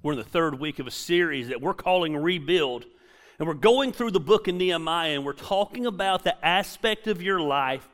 We're in the third week of a series that we're calling Rebuild. And we're going through the book of Nehemiah and we're talking about the aspect of your life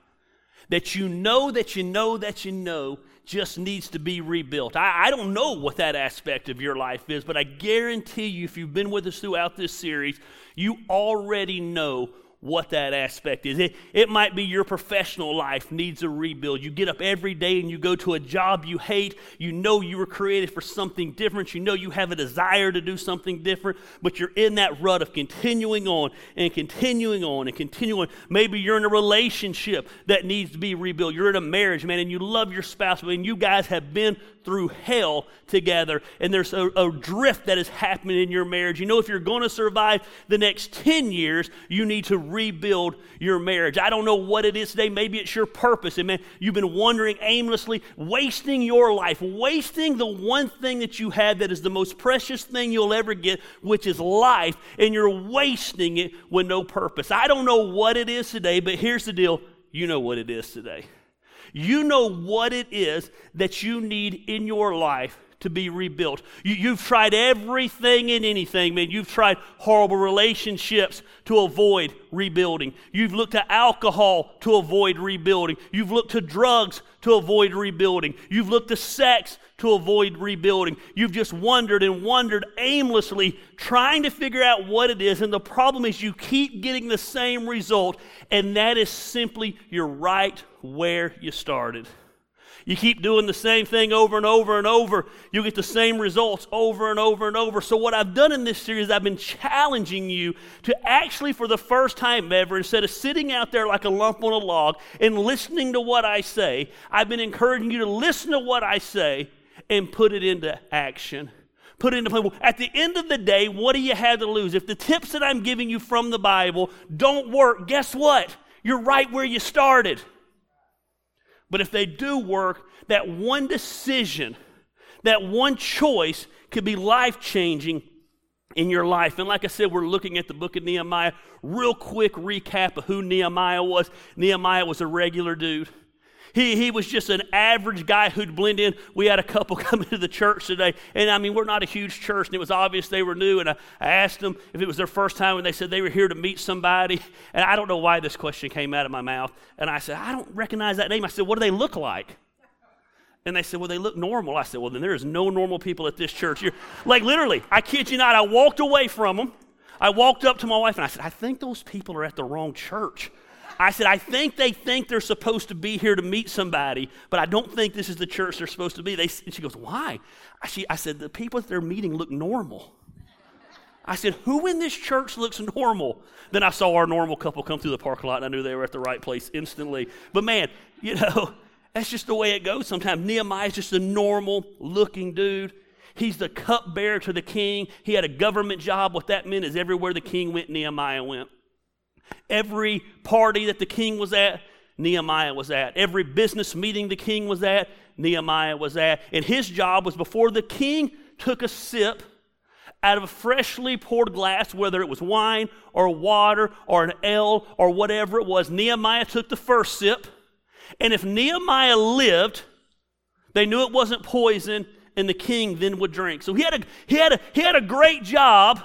that you know that you know that you know just needs to be rebuilt. I, I, don't know what that aspect of your life is, but I guarantee you, if you've been with us throughout this series, you already know what that aspect is. It, it might be your professional life needs a rebuild. You get up every day and you go to a job you hate. You know you were created for something different. You know you have a desire to do something different, but you're in that rut of continuing on and continuing on and continuing. Maybe you're in a relationship that needs to be rebuilt. You're in a marriage, man, and you love your spouse, and you guys have been through hell together, and there's a, a drift that is happening in your marriage. You know, if you're going to survive the next 10 years, you need to rebuild your marriage. I don't know what it is today. Maybe it's your purpose. And man, you've been wandering aimlessly, wasting your life, wasting the one thing that you have that is the most precious thing you'll ever get, which is life, and you're wasting it with no purpose. I don't know what it is today, but here's the deal you know what it is today. You know what it is that you need in your life to be rebuilt. You, have tried everything and anything, man. You've tried horrible relationships to avoid rebuilding. You've looked to alcohol to avoid rebuilding. You've looked to drugs to avoid rebuilding. You've looked to sex to avoid rebuilding. You've just wondered and wondered aimlessly, trying to figure out what it is. And the problem is, you keep getting the same result, and that is simply you're right where you started. You keep doing the same thing over and over and over, you get the same results over and over and over. So, what I've done in this series, I've been challenging you to actually, for the first time ever, instead of sitting out there like a lump on a log and listening to what I say, I've been encouraging you to listen to what I say and put it into action. Put it into play. At the end of the day, what do you have to lose? If the tips that I'm giving you from the Bible don't work, guess what? You're right where you started. But if they do work, that one decision, that one choice could be life changing in your life. And like I said, we're looking at the book of Nehemiah. Real quick recap of who Nehemiah was. Nehemiah was a regular dude. He, he was just an average guy who'd blend in. We had a couple come into the church today, and I mean, we're not a huge church, and it was obvious they were new. And I, I asked them if it was their first time, and they said they were here to meet somebody. And I don't know why this question came out of my mouth. And I said, I don't recognize that name. I said, What do they look like? And they said, Well, they look normal. I said, Well, then there is no normal people at this church. You're, like, literally, I kid you not, I walked away from them. I walked up to my wife and I said, I think those people are at the wrong church. I said, I think they think they're supposed to be here to meet somebody, but I don't think this is the church they're supposed to be. They, she goes, Why? I, she, I said, The people that they're meeting look normal. I said, Who in this church looks normal? Then I saw our normal couple come through the parking lot and I knew they were at the right place instantly. But man, you know, that's just the way it goes sometimes. Nehemiah is just a normal looking dude. He's the cupbearer to the king. He had a government job. What that meant is everywhere the king went, Nehemiah went. Every party that the king was at, Nehemiah was at. Every business meeting the king was at, Nehemiah was at. And his job was before the king took a sip out of a freshly poured glass, whether it was wine or water or an ale or whatever it was, Nehemiah took the first sip. And if Nehemiah lived, they knew it wasn't poison, and the king then would drink. So he had a, he had a, he had a great job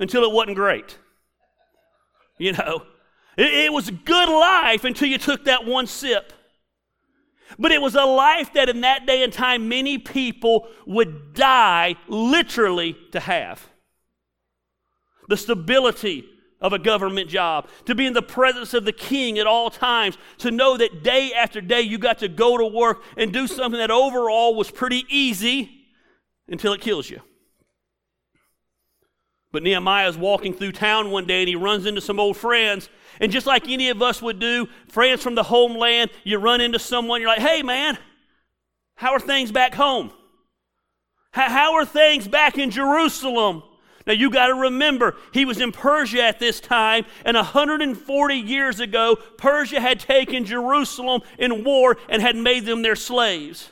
until it wasn't great. You know, it, it was a good life until you took that one sip. But it was a life that in that day and time many people would die literally to have. The stability of a government job, to be in the presence of the king at all times, to know that day after day you got to go to work and do something that overall was pretty easy until it kills you. But Nehemiah is walking through town one day and he runs into some old friends. And just like any of us would do, friends from the homeland, you run into someone, you're like, hey man, how are things back home? How are things back in Jerusalem? Now you got to remember, he was in Persia at this time, and 140 years ago, Persia had taken Jerusalem in war and had made them their slaves.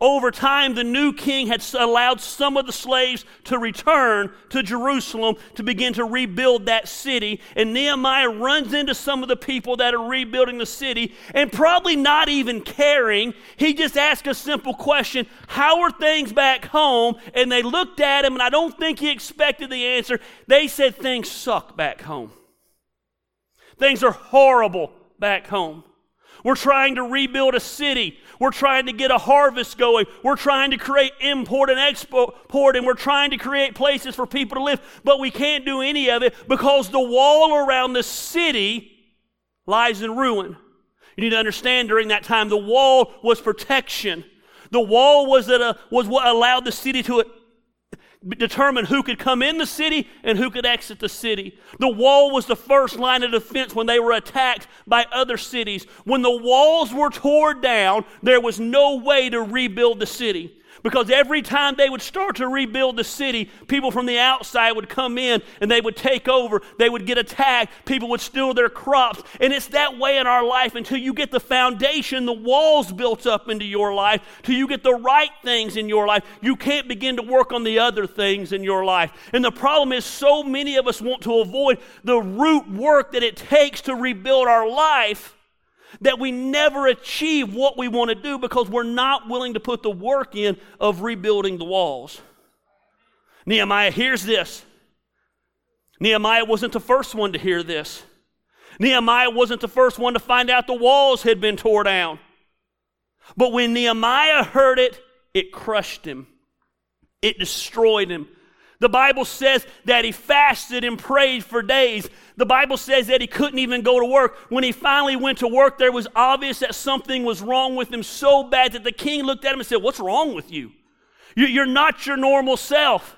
Over time, the new king had allowed some of the slaves to return to Jerusalem to begin to rebuild that city. And Nehemiah runs into some of the people that are rebuilding the city and probably not even caring. He just asked a simple question How are things back home? And they looked at him, and I don't think he expected the answer. They said, Things suck back home. Things are horrible back home. We're trying to rebuild a city. We're trying to get a harvest going. We're trying to create import and export, and we're trying to create places for people to live, but we can't do any of it because the wall around the city lies in ruin. You need to understand during that time, the wall was protection. The wall was, that, uh, was what allowed the city to determine who could come in the city and who could exit the city. The wall was the first line of defense when they were attacked by other cities. When the walls were torn down, there was no way to rebuild the city. Because every time they would start to rebuild the city, people from the outside would come in and they would take over. They would get attacked. People would steal their crops. And it's that way in our life until you get the foundation, the walls built up into your life, till you get the right things in your life. You can't begin to work on the other things in your life. And the problem is, so many of us want to avoid the root work that it takes to rebuild our life that we never achieve what we want to do because we're not willing to put the work in of rebuilding the walls. Nehemiah hears this. Nehemiah wasn't the first one to hear this. Nehemiah wasn't the first one to find out the walls had been torn down. But when Nehemiah heard it, it crushed him, it destroyed him. The Bible says that he fasted and prayed for days. The Bible says that he couldn't even go to work. When he finally went to work, there was obvious that something was wrong with him so bad that the king looked at him and said, What's wrong with you? You're not your normal self.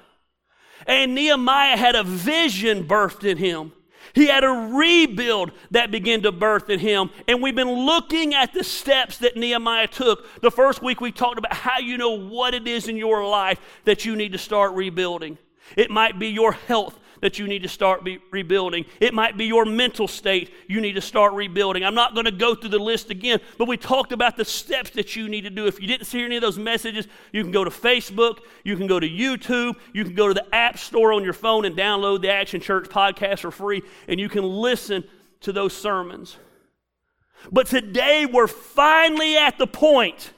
And Nehemiah had a vision birthed in him. He had a rebuild that began to birth in him. And we've been looking at the steps that Nehemiah took. The first week we talked about how you know what it is in your life that you need to start rebuilding. It might be your health that you need to start rebuilding. It might be your mental state you need to start rebuilding. I'm not going to go through the list again, but we talked about the steps that you need to do. If you didn't see any of those messages, you can go to Facebook, you can go to YouTube, you can go to the App Store on your phone and download the Action Church podcast for free, and you can listen to those sermons. But today we're finally at the point,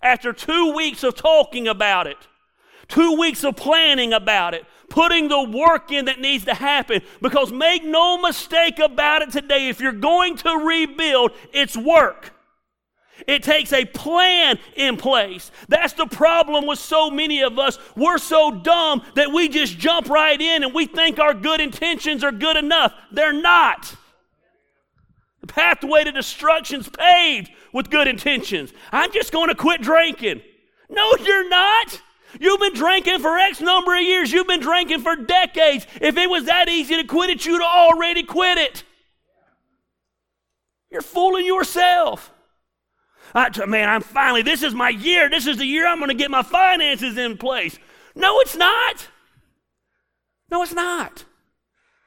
after two weeks of talking about it Two weeks of planning about it, putting the work in that needs to happen. Because make no mistake about it today, if you're going to rebuild, it's work. It takes a plan in place. That's the problem with so many of us. We're so dumb that we just jump right in and we think our good intentions are good enough. They're not. The pathway to destruction is paved with good intentions. I'm just going to quit drinking. No, you're not. You've been drinking for X number of years. You've been drinking for decades. If it was that easy to quit it, you'd already quit it. You're fooling yourself. I, man, I'm finally, this is my year. This is the year I'm going to get my finances in place. No, it's not. No, it's not.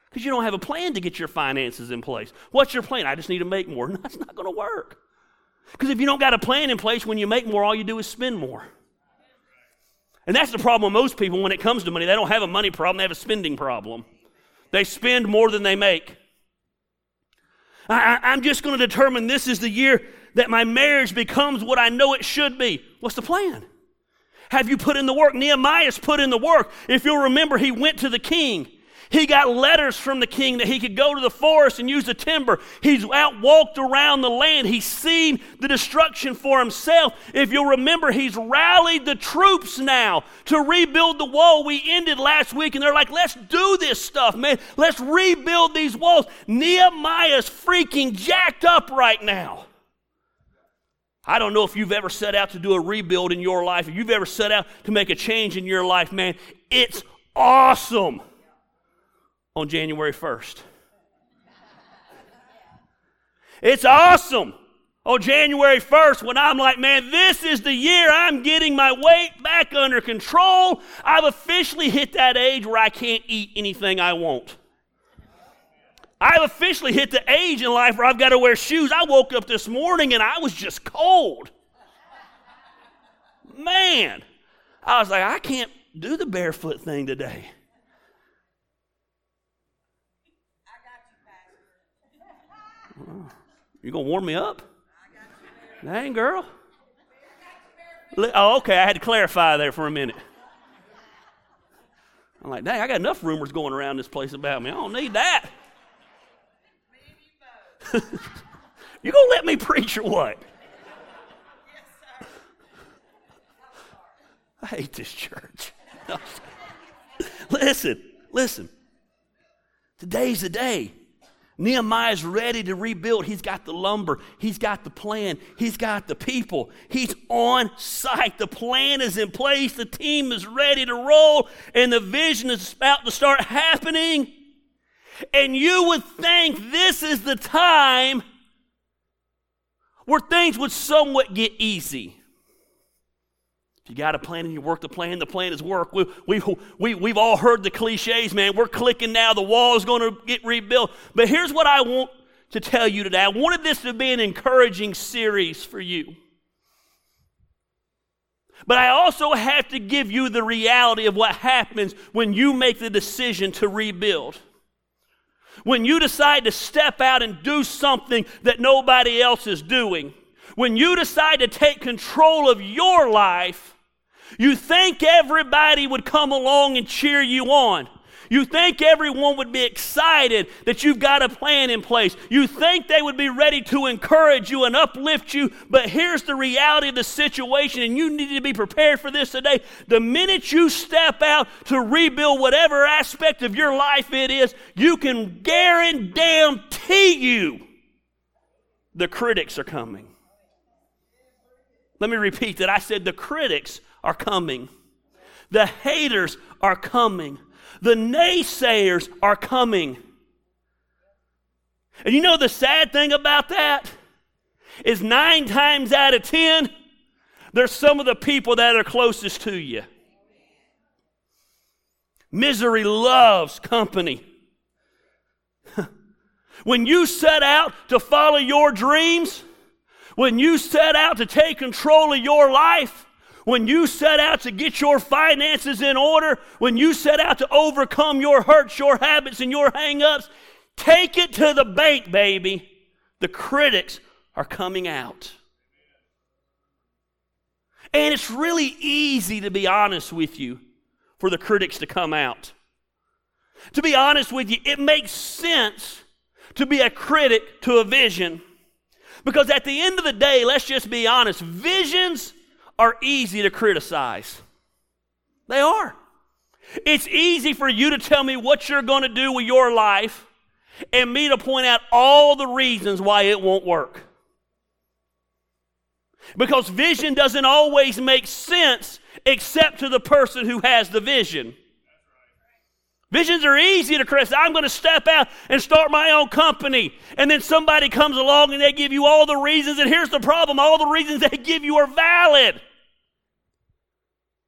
Because you don't have a plan to get your finances in place. What's your plan? I just need to make more. That's not going to work. Because if you don't got a plan in place, when you make more, all you do is spend more. And that's the problem with most people when it comes to money. They don't have a money problem, they have a spending problem. They spend more than they make. I, am just going to determine this is the year that my marriage becomes what I know it should be. What's the plan? Have you put in the work? Nehemiah's put in the work. If you'll remember, he went to the king he got letters from the king that he could go to the forest and use the timber. He's out walked around the land. He's seen the destruction for himself. If you'll remember, he's rallied the troops now to rebuild the wall. We ended last week and they're like, let's do this stuff, man. Let's rebuild these walls. Nehemiah's freaking jacked up right now. I don't know if you've ever set out to do a rebuild in your life, if you've ever set out to make a change in your life, man. It's awesome on January 1st. It's awesome on January 1st when I'm like, man, this is the year I'm getting my weight back under control. I've officially hit that age where I can't eat anything I want. I've officially hit the age in life where I've got to wear shoes. I woke up this morning and I was just cold. man, I was like, I can't do the barefoot thing today. You gonna warm me up? Dang, girl. Oh, okay. I had to clarify there for a minute. I'm like, dang, I got enough rumors going around this place about me. I don't need that. you gonna let me preach or what? I hate this church. listen, listen. Today's the day. Nehemiah's ready to rebuild. He's got the lumber, he's got the plan, he's got the people, he's on site. The plan is in place, the team is ready to roll, and the vision is about to start happening. And you would think this is the time where things would somewhat get easy. You got a plan and you work the plan, the plan is work. We, we, we, we've all heard the cliches, man. We're clicking now, the wall is going to get rebuilt. But here's what I want to tell you today. I wanted this to be an encouraging series for you. But I also have to give you the reality of what happens when you make the decision to rebuild. When you decide to step out and do something that nobody else is doing. When you decide to take control of your life you think everybody would come along and cheer you on. You think everyone would be excited that you've got a plan in place. You think they would be ready to encourage you and uplift you. But here's the reality of the situation, and you need to be prepared for this today. The minute you step out to rebuild whatever aspect of your life it is, you can guarantee you the critics are coming. Let me repeat that. I said the critics are coming. The haters are coming. The naysayers are coming. And you know the sad thing about that? Is nine times out of ten, there's some of the people that are closest to you. Misery loves company. when you set out to follow your dreams, when you set out to take control of your life, when you set out to get your finances in order, when you set out to overcome your hurts, your habits, and your hangups, take it to the bank, baby. The critics are coming out. And it's really easy, to be honest with you, for the critics to come out. To be honest with you, it makes sense to be a critic to a vision. Because at the end of the day, let's just be honest, visions are easy to criticize. They are. It's easy for you to tell me what you're going to do with your life and me to point out all the reasons why it won't work. Because vision doesn't always make sense except to the person who has the vision. Visions are easy to criticize. I'm going to step out and start my own company. And then somebody comes along and they give you all the reasons. And here's the problem all the reasons they give you are valid.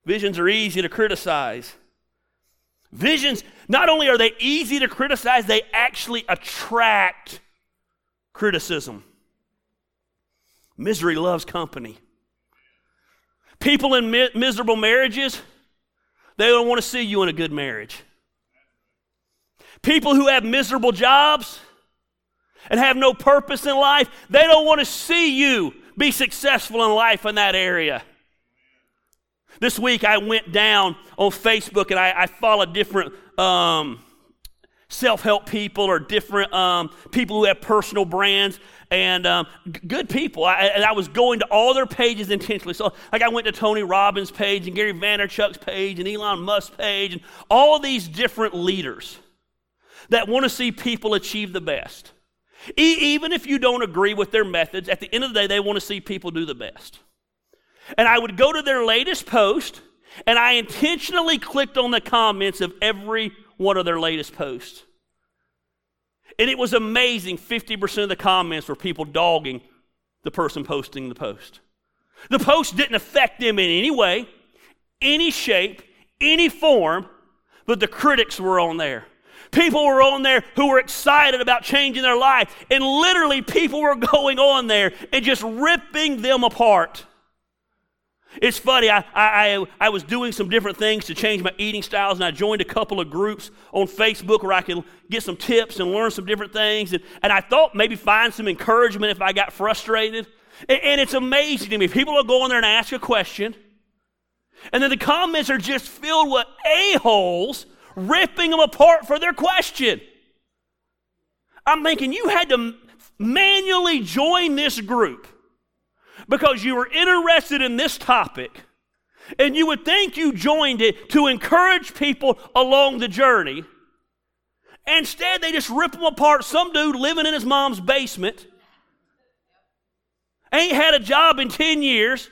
Visions are easy to criticize. Visions, not only are they easy to criticize, they actually attract criticism. Misery loves company. People in mi- miserable marriages, they don't want to see you in a good marriage. People who have miserable jobs and have no purpose in life, they don't want to see you be successful in life in that area. This week I went down on Facebook and I, I followed different um, self help people or different um, people who have personal brands and um, g- good people. I, and I was going to all their pages intentionally. So, like, I went to Tony Robbins' page and Gary Vaynerchuk's page and Elon Musk's page and all these different leaders that want to see people achieve the best. E- even if you don't agree with their methods, at the end of the day, they want to see people do the best. And I would go to their latest post, and I intentionally clicked on the comments of every one of their latest posts. And it was amazing 50% of the comments were people dogging the person posting the post. The post didn't affect them in any way, any shape, any form, but the critics were on there. People were on there who were excited about changing their life, and literally people were going on there and just ripping them apart. It's funny, I, I, I, was doing some different things to change my eating styles, and I joined a couple of groups on Facebook where I could get some tips and learn some different things. And, and I thought maybe find some encouragement if I got frustrated. And, and it's amazing to me. People will go there and ask a question, and then the comments are just filled with a-holes ripping them apart for their question. I'm thinking you had to manually join this group because you were interested in this topic. And you would think you joined it to encourage people along the journey. Instead, they just rip them apart. Some dude living in his mom's basement, ain't had a job in 10 years,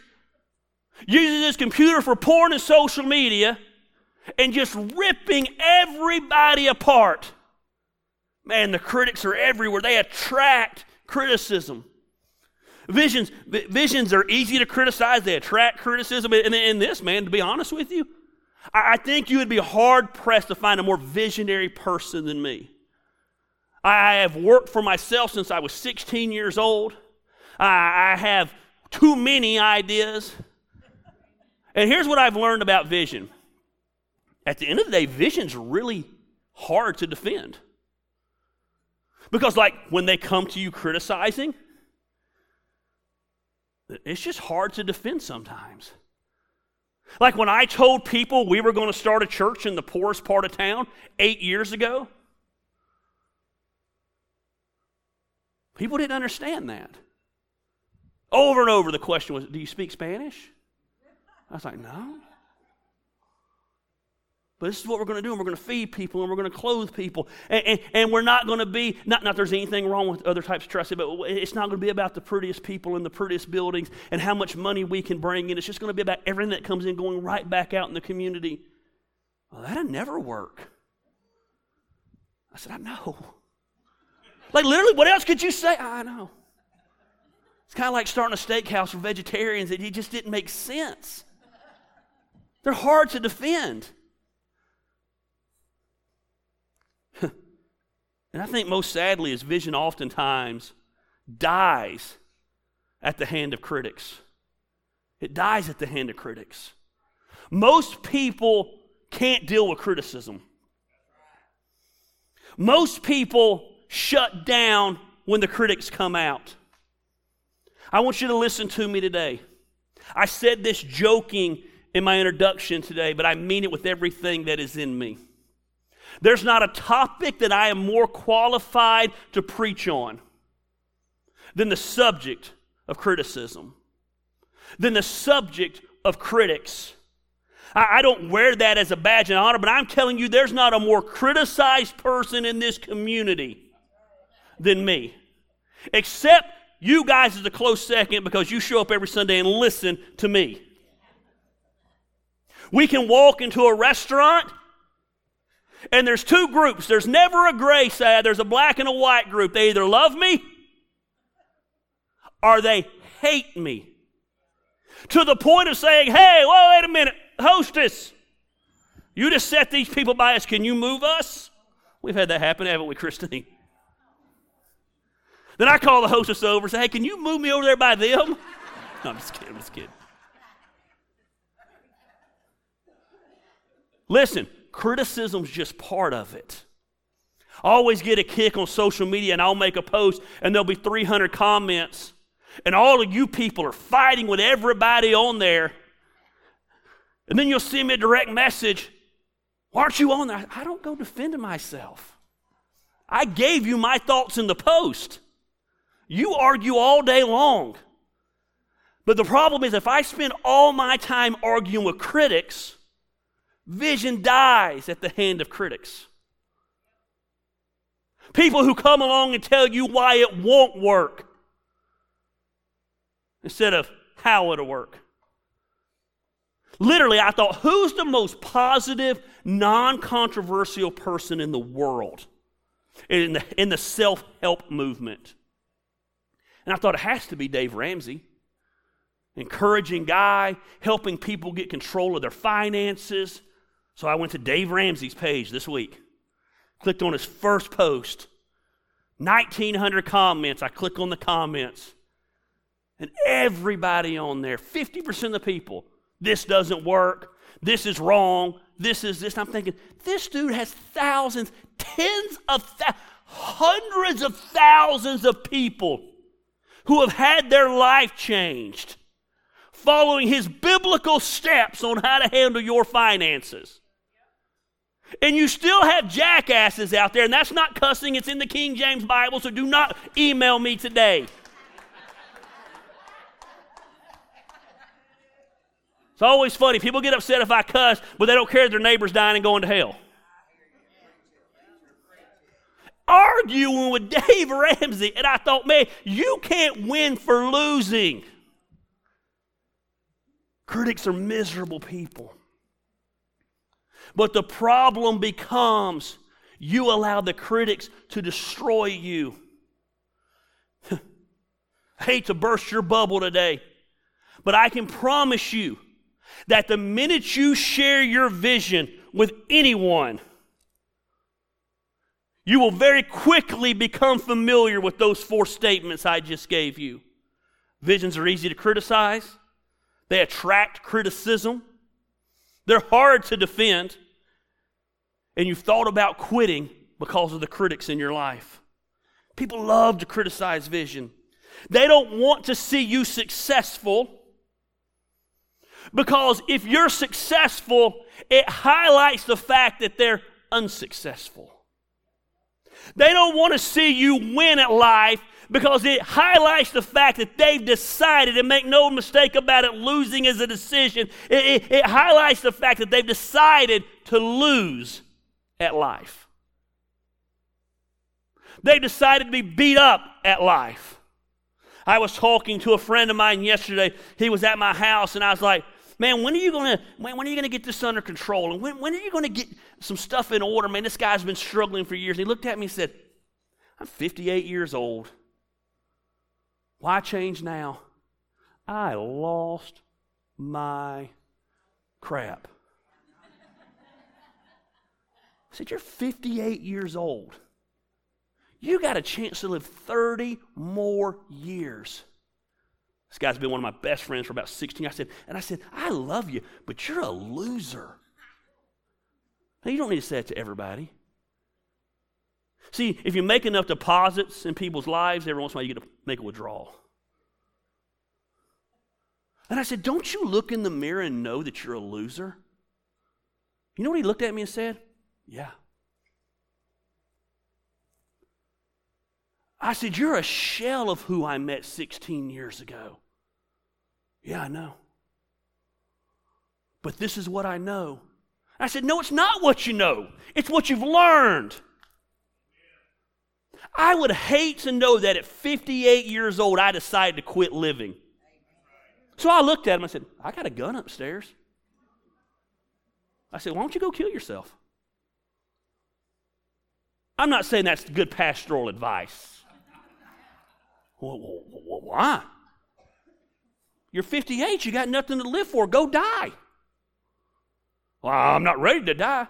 uses his computer for porn and social media, and just ripping everybody apart. Man, the critics are everywhere. They attract criticism. Visions, visions are easy to criticize, they attract criticism. And in this, man, to be honest with you, I think you would be hard pressed to find a more visionary person than me. I have worked for myself since I was 16 years old. I have too many ideas. And here's what I've learned about vision at the end of the day, vision's really hard to defend. Because, like, when they come to you criticizing, it's just hard to defend sometimes. Like when I told people we were going to start a church in the poorest part of town eight years ago, people didn't understand that. Over and over, the question was, Do you speak Spanish? I was like, No. But this is what we're going to do, and we're going to feed people, and we're going to clothe people, and, and, and we're not going to be, not, not there's anything wrong with other types of trust, but it's not going to be about the prettiest people in the prettiest buildings and how much money we can bring in. It's just going to be about everything that comes in going right back out in the community. Well, that'll never work. I said, I know. Like, literally, what else could you say? I know. It's kind of like starting a steakhouse for vegetarians. It just didn't make sense. They're hard to defend. And I think most sadly, his vision oftentimes dies at the hand of critics. It dies at the hand of critics. Most people can't deal with criticism. Most people shut down when the critics come out. I want you to listen to me today. I said this joking in my introduction today, but I mean it with everything that is in me. There's not a topic that I am more qualified to preach on than the subject of criticism, than the subject of critics. I, don't wear that as a badge of honor, but I'm telling you, there's not a more criticized person in this community than me. Except you guys is a close second because you show up every Sunday and listen to me. We can walk into a restaurant and there's two groups. There's never a gray side, there's a black and a white group. They either love me or they hate me. To the point of saying, hey, well, wait a minute, hostess, you just set these people by us. Can you move us? We've had that happen, haven't we, Christine? Then I call the hostess over and say, hey, can you move me over there by them? No, I'm just kidding, I'm just kidding. Listen, Criticism's just part of it. I always get a kick on social media and I'll make a post and there'll be 300 comments. And all of you people are fighting with everybody on there. And then you'll send me a direct message. Why aren't you on there? I don't go defending myself. I gave you my thoughts in the post. You argue all day long. But the problem is, if I spend all my time arguing with critics, Vision dies at the hand of critics. People who come along and tell you why it won't work instead of how it'll work. Literally, I thought, who's the most positive, non controversial person in the world in the, in the self help movement? And I thought it has to be Dave Ramsey. Encouraging guy, helping people get control of their finances, so I went to Dave Ramsey's page this week, clicked on his first post, 1,900 comments. I click on the comments. And everybody on there, 50% of the people, this doesn't work, this is wrong, this is this. I'm thinking, this dude has thousands, tens of thousands, hundreds of thousands of people who have had their life changed following his biblical steps on how to handle your finances. And you still have jackasses out there, and that's not cussing, it's in the King James Bible, so do not email me today. It's always funny. People get upset if I cuss, but they don't care if their neighbor's dying and going to hell. Arguing with Dave Ramsey, and I thought, man, you can't win for losing. Critics are miserable people. But the problem becomes you allow the critics to destroy you. I hate to burst your bubble today, but I can promise you that the minute you share your vision with anyone, you will very quickly become familiar with those four statements I just gave you. Visions are easy to criticize, they attract criticism, they're hard to defend, and you've thought about quitting because of the critics in your life. People love to criticize vision. They don't want to see you successful because if you're successful, it highlights the fact that they're unsuccessful. They don't want to see you win at life because it highlights the fact that they've decided, and make no mistake about it, losing is a decision. It, it, it highlights the fact that they've decided to lose at life. They decided to be beat up at life. I was talking to a friend of mine yesterday. He was at my house, and I was like, man, when are you gonna when, when are you gonna get this under control? And when, when are you gonna get some stuff in order? Man, this guy's been struggling for years. And he looked at me and said, I'm 58 years old. Why change now? I lost my crap. I said, You're 58 years old. You got a chance to live 30 more years. This guy's been one of my best friends for about 16. I said, and I said, I love you, but you're a loser. Now, you don't need to say that to everybody. See, if you make enough deposits in people's lives, every once in a while you get to make a withdrawal. And I said, Don't you look in the mirror and know that you're a loser? You know what he looked at me and said? Yeah. I said, You're a shell of who I met 16 years ago. Yeah, I know. But this is what I know. I said, No, it's not what you know, it's what you've learned. I would hate to know that at 58 years old I decided to quit living. So I looked at him. I said, I got a gun upstairs. I said, Why don't you go kill yourself? I'm not saying that's good pastoral advice. why? You're 58, you got nothing to live for. Go die. Well, I'm not ready to die.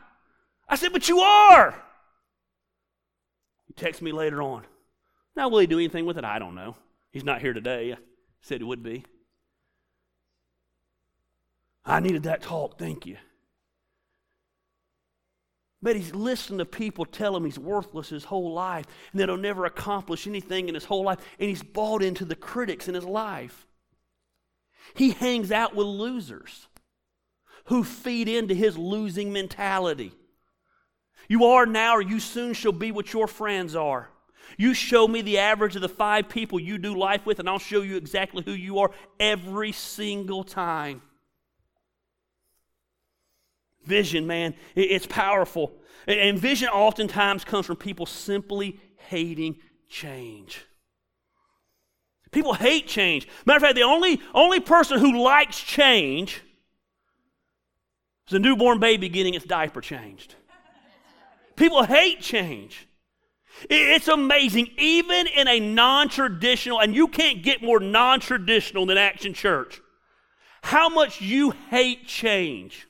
I said, But you are. He texted me later on. Now, will he do anything with it? I don't know. He's not here today. I said he would be. I needed that talk. Thank you. But he's listened to people tell him he's worthless his whole life and that he'll never accomplish anything in his whole life. And he's bought into the critics in his life. He hangs out with losers who feed into his losing mentality. You are now, or you soon shall be what your friends are. You show me the average of the five people you do life with, and I'll show you exactly who you are every single time. Vision, man, it's powerful. And vision oftentimes comes from people simply hating change. People hate change. Matter of fact, the only, only person who likes change is a newborn baby getting its diaper changed. People hate change. It's amazing, even in a non traditional, and you can't get more non traditional than Action Church, how much you hate change.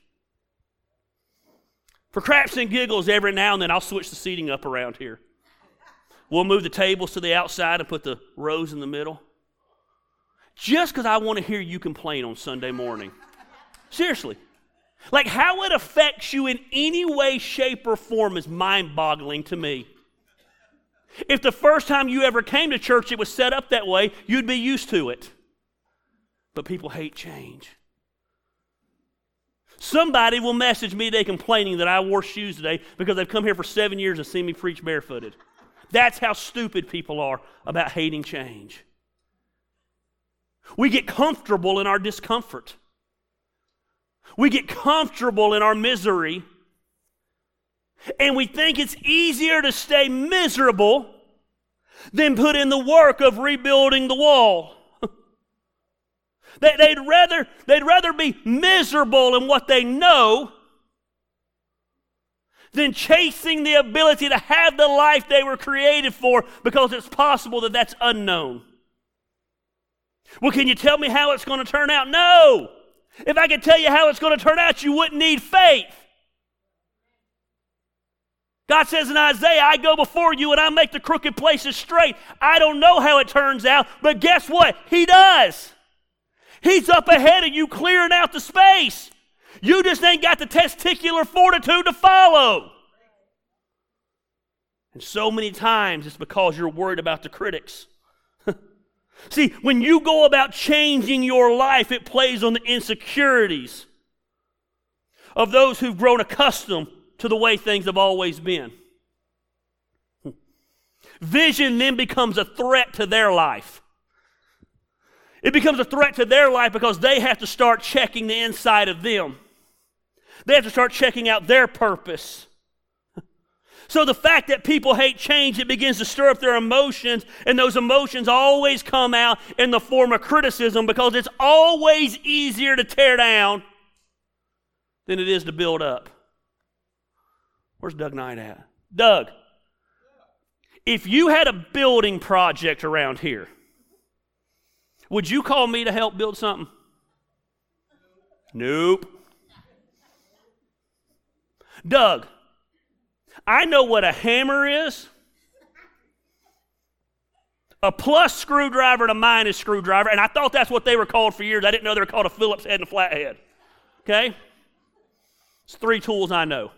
For craps and giggles, every now and then I'll switch the seating up around here. We'll move the tables to the outside and put the rows in the middle. just because I want to hear you complain on Sunday morning. Seriously. Like, how it affects you in any way, shape, or form is mind boggling to me. If the first time you ever came to church it was set up that way, you'd be used to it. But people hate change. Somebody will message me today complaining that I wore shoes today because they've come here for seven years and seen me preach barefooted. That's how stupid people are about hating change. We get comfortable in our discomfort. We get comfortable in our misery. And we think it's easier to stay miserable than put in the work of rebuilding the wall. They'd, rather, they'd rather be miserable in what they know than chasing the ability to have the life they were created for because it's possible that that's unknown. Well, can you tell me how it's going to turn out? No. If I could tell you how it's going to turn out, you wouldn't need faith. God says in Isaiah, I go before you and I make the crooked places straight. I don't know how it turns out, but guess what? He does. He's up ahead of you clearing out the space. You just ain't got the testicular fortitude to follow. And so many times it's because you're worried about the critics. See, when you go about changing your life, it plays on the insecurities of those who've grown accustomed to the way things have always been. Vision then becomes a threat to their life. It becomes a threat to their life because they have to start checking the inside of them. They have to start checking out their purpose. So the fact that people hate change, it begins to stir up their emotions, and those emotions always come out in the form of criticism because it's always easier to tear down than it is to build up. Where's Doug Knight at? Doug, if you had a building project around here, would you call me to help build something? Nope. Doug, I know what a hammer is. A plus screwdriver and a minus screwdriver, and I thought that's what they were called for years. I didn't know they were called a Phillips head and a flathead. Okay? It's three tools I know.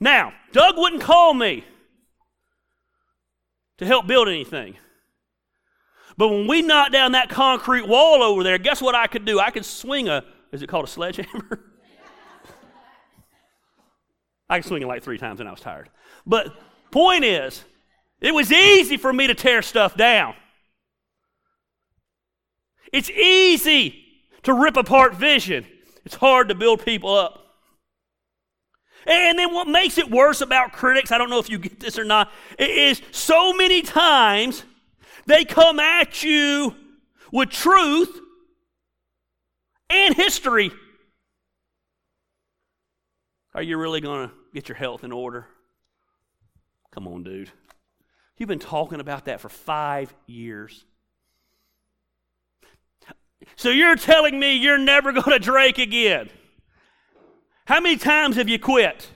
Now, Doug wouldn't call me to help build anything. But when we knocked down that concrete wall over there, guess what I could do? I could swing a, is it called a sledgehammer? I could swing it like three times and I was tired. But point is, it was easy for me to tear stuff down. It's easy to rip apart vision. It's hard to build people up. And then what makes it worse about critics, I don't know if you get this or not, is so many times they come at you with truth and history. Are you really going to get your health in order? Come on, dude. You've been talking about that for five years. So you're telling me you're never going to drink again? How many times have you quit?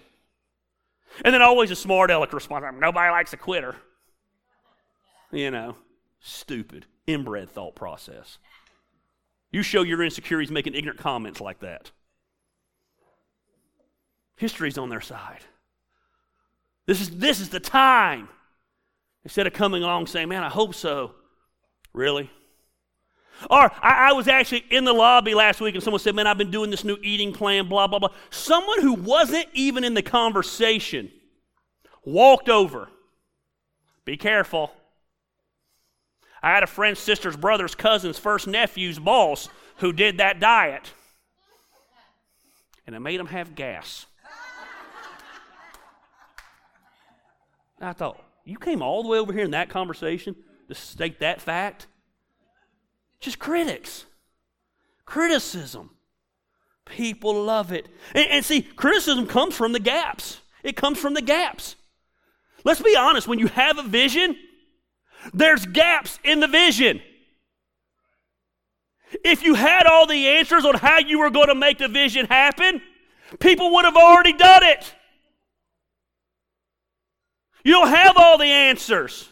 And then always a smart aleck response nobody likes a quitter. You know, stupid, inbred thought process. You show your insecurities making ignorant comments like that. History's on their side. This is, this is the time. Instead of coming along saying, man, I hope so. Really? Or I, I, was actually in the lobby last week and someone said, Man, I've been doing this new eating plan, blah, blah, blah. Someone who wasn't even in the conversation walked over. Be careful. I had a friend's sister's brother's cousin's first nephew's boss who did that diet. And it made him have gas. I thought, you came all the way over here in that conversation to state that fact? Just critics. Criticism. People love it. And, and, see, criticism comes from the gaps. It comes from the gaps. Let's be honest, when you have a vision, there's gaps in the vision. If you had all the answers on how you were going to make the vision happen, people would have already done it. You don't have all the answers.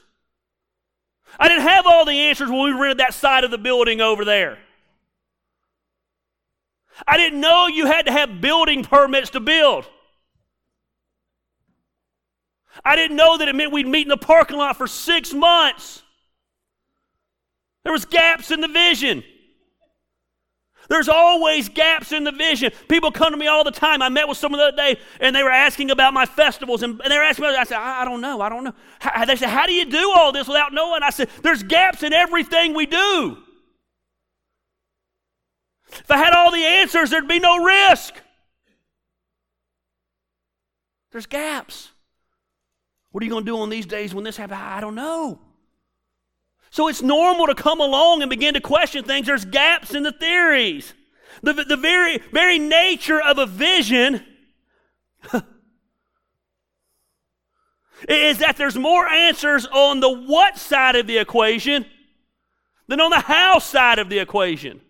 I didn't have all the answers when we rented that side of the building over there. I didn't know you had to have building permits to build. I didn't know that it meant we'd meet in the parking lot for six months. There was gaps in the vision. There's always gaps in the vision. People come to me all the time. I met with someone the other day, and they were asking about my festivals, and, and they were asking me. I said, I, I don't know. I don't know. How, they said, How do you do all this without knowing? I said, There's gaps in everything we do. If I had all the answers, there'd be no risk. There's gaps. What are you going to do on these days when this happens? I don't know. So it's normal to come along and begin to question things. There's gaps in the theories. The, the very, very nature of a vision is that there's more answers on the what side of the equation than on the how side of the equation.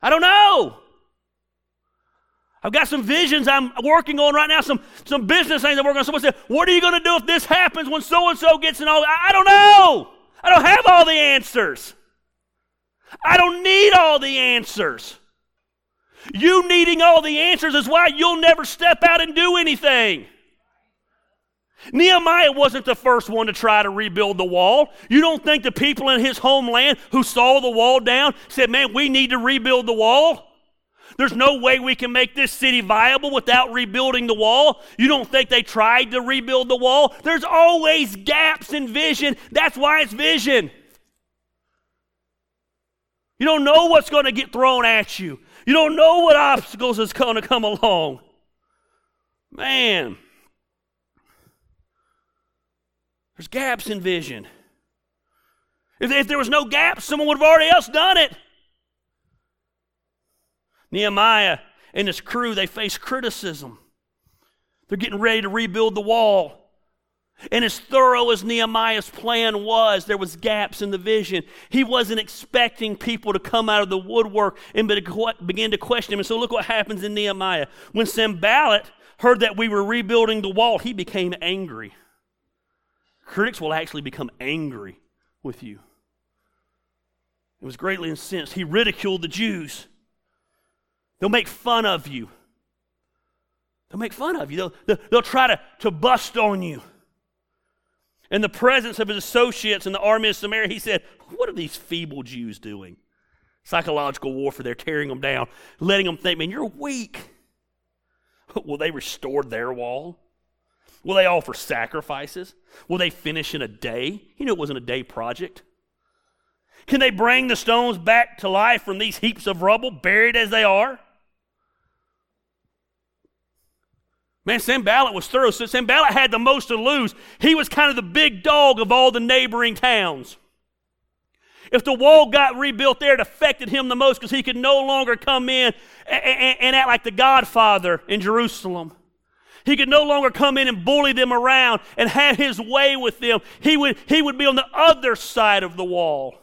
I don't know. I've got some visions I'm working on right now, some, some business things I'm working on. Someone said, What are you going to do if this happens when so and so gets in all? I, I don't know. I don't have all the answers. I don't need all the answers. You needing all the answers is why you'll never step out and do anything. Nehemiah wasn't the first one to try to rebuild the wall. You don't think the people in his homeland who saw the wall down said, Man, we need to rebuild the wall? There's no way we can make this city viable without rebuilding the wall. You don't think they tried to rebuild the wall? There's always gaps in vision. That's why it's vision. You don't know what's going to get thrown at you. You don't know what obstacles is going to come along. Man. There's gaps in vision. If, if there was no gaps, someone would have already else done it. Nehemiah and his crew, they face criticism. They're getting ready to rebuild the wall. And as thorough as Nehemiah's plan was, there was gaps in the vision. He wasn't expecting people to come out of the woodwork and begin to question him. And so look what happens in Nehemiah. When Sanballat heard that we were rebuilding the wall, he became angry. Critics will actually become angry with you. It was greatly incensed. He ridiculed the Jews. They'll make fun of you. They'll make fun of you. They'll, they'll, they'll try to, to bust on you. In the presence of his associates in the army of Samaria, he said, What are these feeble Jews doing? Psychological warfare. They're tearing them down, letting them think, Man, you're weak. Will they restore their wall? Will they offer sacrifices? Will they finish in a day? He knew it wasn't a day project. Can they bring the stones back to life from these heaps of rubble, buried as they are? Man, Sanballat was thorough. So Sanballat had the most to lose. He was kind of the big dog of all the neighboring towns. If the wall got rebuilt there, it affected him the most because he could no longer come in and, and, and act like the godfather in Jerusalem. He could no longer come in and bully them around and have his way with them. He would, he would be on the other side of the wall.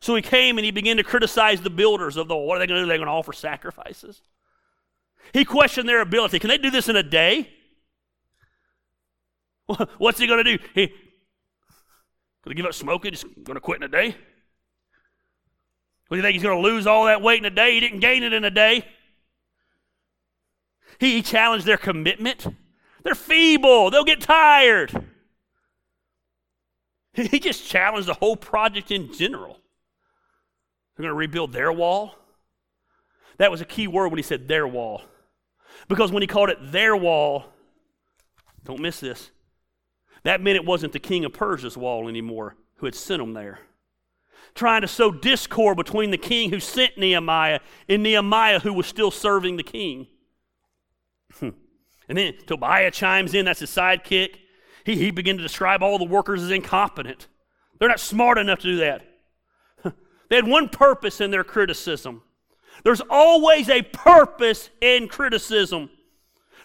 So he came and he began to criticize the builders of the. What are they going to do? They're going to offer sacrifices. He questioned their ability. Can they do this in a day? What's he going to do? He going to give up smoking? Just going to quit in a day? What do you think he's going to lose all that weight in a day? He didn't gain it in a day. He challenged their commitment. They're feeble. They'll get tired. He just challenged the whole project in general. They're going to rebuild their wall. That was a key word when he said their wall. Because when he called it their wall, don't miss this, that meant it wasn't the king of Persia's wall anymore who had sent them there. Trying to sow discord between the king who sent Nehemiah and Nehemiah who was still serving the king. Hmm. and then Tobiah chimes in, that's his sidekick. He, he began to describe all the workers as incompetent. They're not smart enough to do that. They had one purpose in their criticism. There's always a purpose in criticism.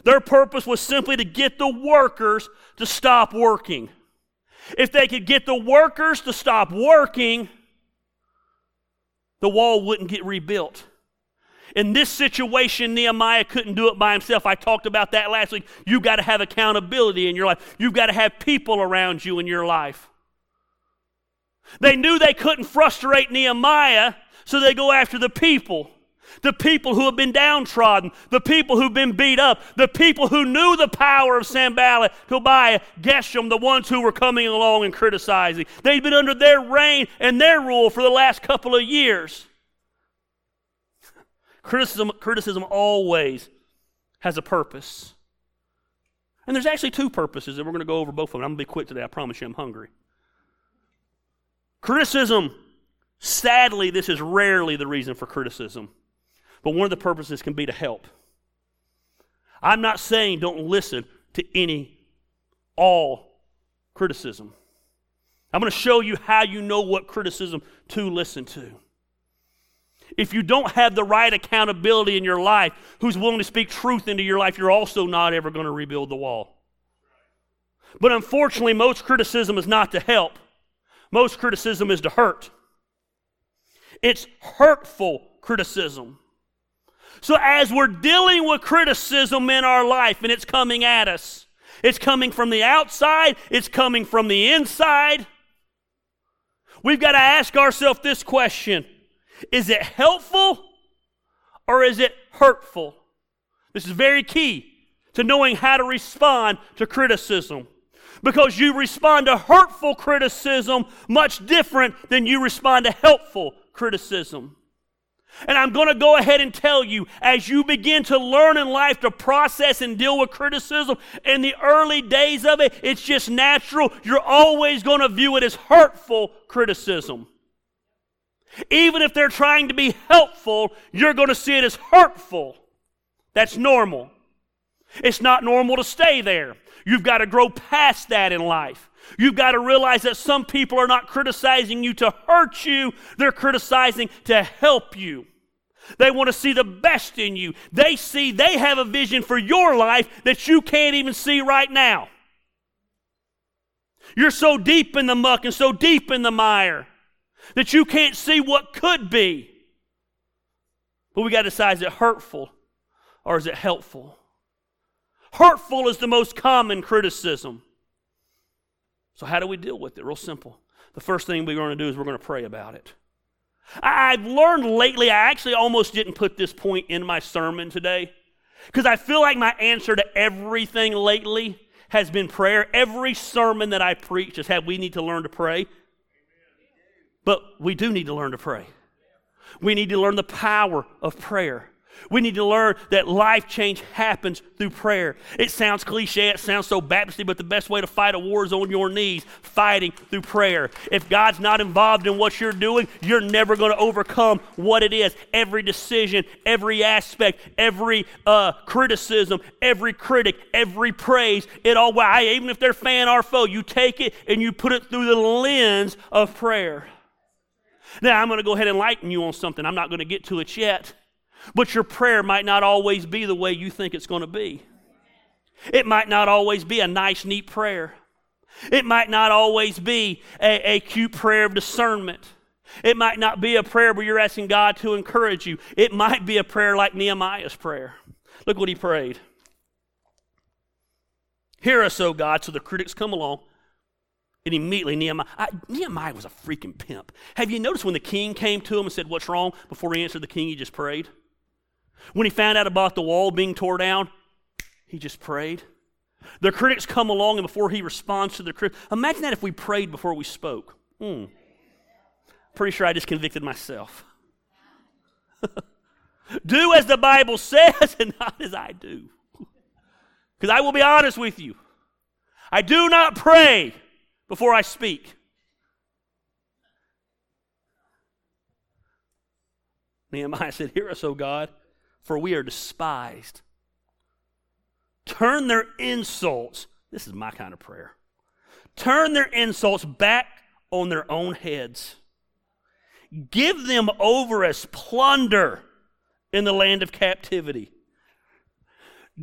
Their purpose was simply to get the workers to stop working. If they could get the workers to stop working, the wall wouldn't get rebuilt. In this situation, Nehemiah couldn't do it by himself. I talked about that last week. You've got to have accountability in your life, you've got to have people around you in your life. They knew they couldn't frustrate Nehemiah, so they go after the people. The people who have been downtrodden, the people who've been beat up, the people who knew the power of Sanballat, Tobiah, Geshem, the ones who were coming along and criticizing. They'd been under their reign and their rule for the last couple of years. Criticism, criticism always has a purpose. And there's actually two purposes, and we're going to go over both of them. I'm going to be quick today. I promise you I'm hungry. Criticism, sadly, this is rarely the reason for criticism, but one of the purposes can be to help. I'm not saying don't listen to any, all criticism. I'm going to show you how you know what criticism to listen to. If you don't have the right accountability in your life, who's willing to speak truth into your life, you're also not ever going to rebuild the wall. But unfortunately, most criticism is not to help, most criticism is to hurt. It's hurtful criticism. So, as we're dealing with criticism in our life and it's coming at us, it's coming from the outside, it's coming from the inside. We've got to ask ourselves this question is it helpful or is it hurtful? This is very key to knowing how to respond to criticism. Because you respond to hurtful criticism much different than you respond to helpful criticism. And I'm going to go ahead and tell you as you begin to learn in life to process and deal with criticism, in the early days of it, it's just natural. You're always going to view it as hurtful criticism. Even if they're trying to be helpful, you're going to see it as hurtful. That's normal. It's not normal to stay there. You've got to grow past that in life. You've got to realize that some people are not criticizing you to hurt you, they're criticizing to help you. They want to see the best in you. They see they have a vision for your life that you can't even see right now. You're so deep in the muck and so deep in the mire that you can't see what could be. But we got to decide is it hurtful or is it helpful? Hurtful is the most common criticism. So, how do we deal with it? Real simple. The first thing we're going to do is we're going to pray about it. I've learned lately, I actually almost didn't put this point in my sermon today because I feel like my answer to everything lately has been prayer. Every sermon that I preach has had we need to learn to pray. But we do need to learn to pray. We need to learn the power of prayer. We need to learn that life change happens through prayer. It sounds cliche, it sounds so Baptisty, but the best way to fight a war is on your knees, fighting through prayer. If God's not involved in what you're doing, you're never going to overcome what it is. Every decision, every aspect, every uh, criticism, every critic, every praise, it all, even if they're fan or foe, you take it and you put it through the lens of prayer. Now, I'm going to go ahead and enlighten you on something. I'm not going to get to it yet. But your prayer might not always be the way you think it's going to be. It might not always be a nice, neat prayer. It might not always be a, a cute prayer of discernment. It might not be a prayer where you're asking God to encourage you. It might be a prayer like Nehemiah's prayer. Look what he prayed. Hear us, O God, so the critics come along and immediately Nehemiah, I, Nehemiah was a freaking pimp. Have you noticed when the king came to him and said, What's wrong? Before he answered the king, he just prayed? When he found out about the wall being torn down, he just prayed. The critics come along and before he responds to the critics, imagine that if we prayed before we spoke. Hmm. Pretty sure I just convicted myself. do as the Bible says and not as I do. Because I will be honest with you. I do not pray before I speak. Nehemiah said, Hear us, O God, for we are despised. Turn their insults, this is my kind of prayer. Turn their insults back on their own heads. Give them over as plunder in the land of captivity.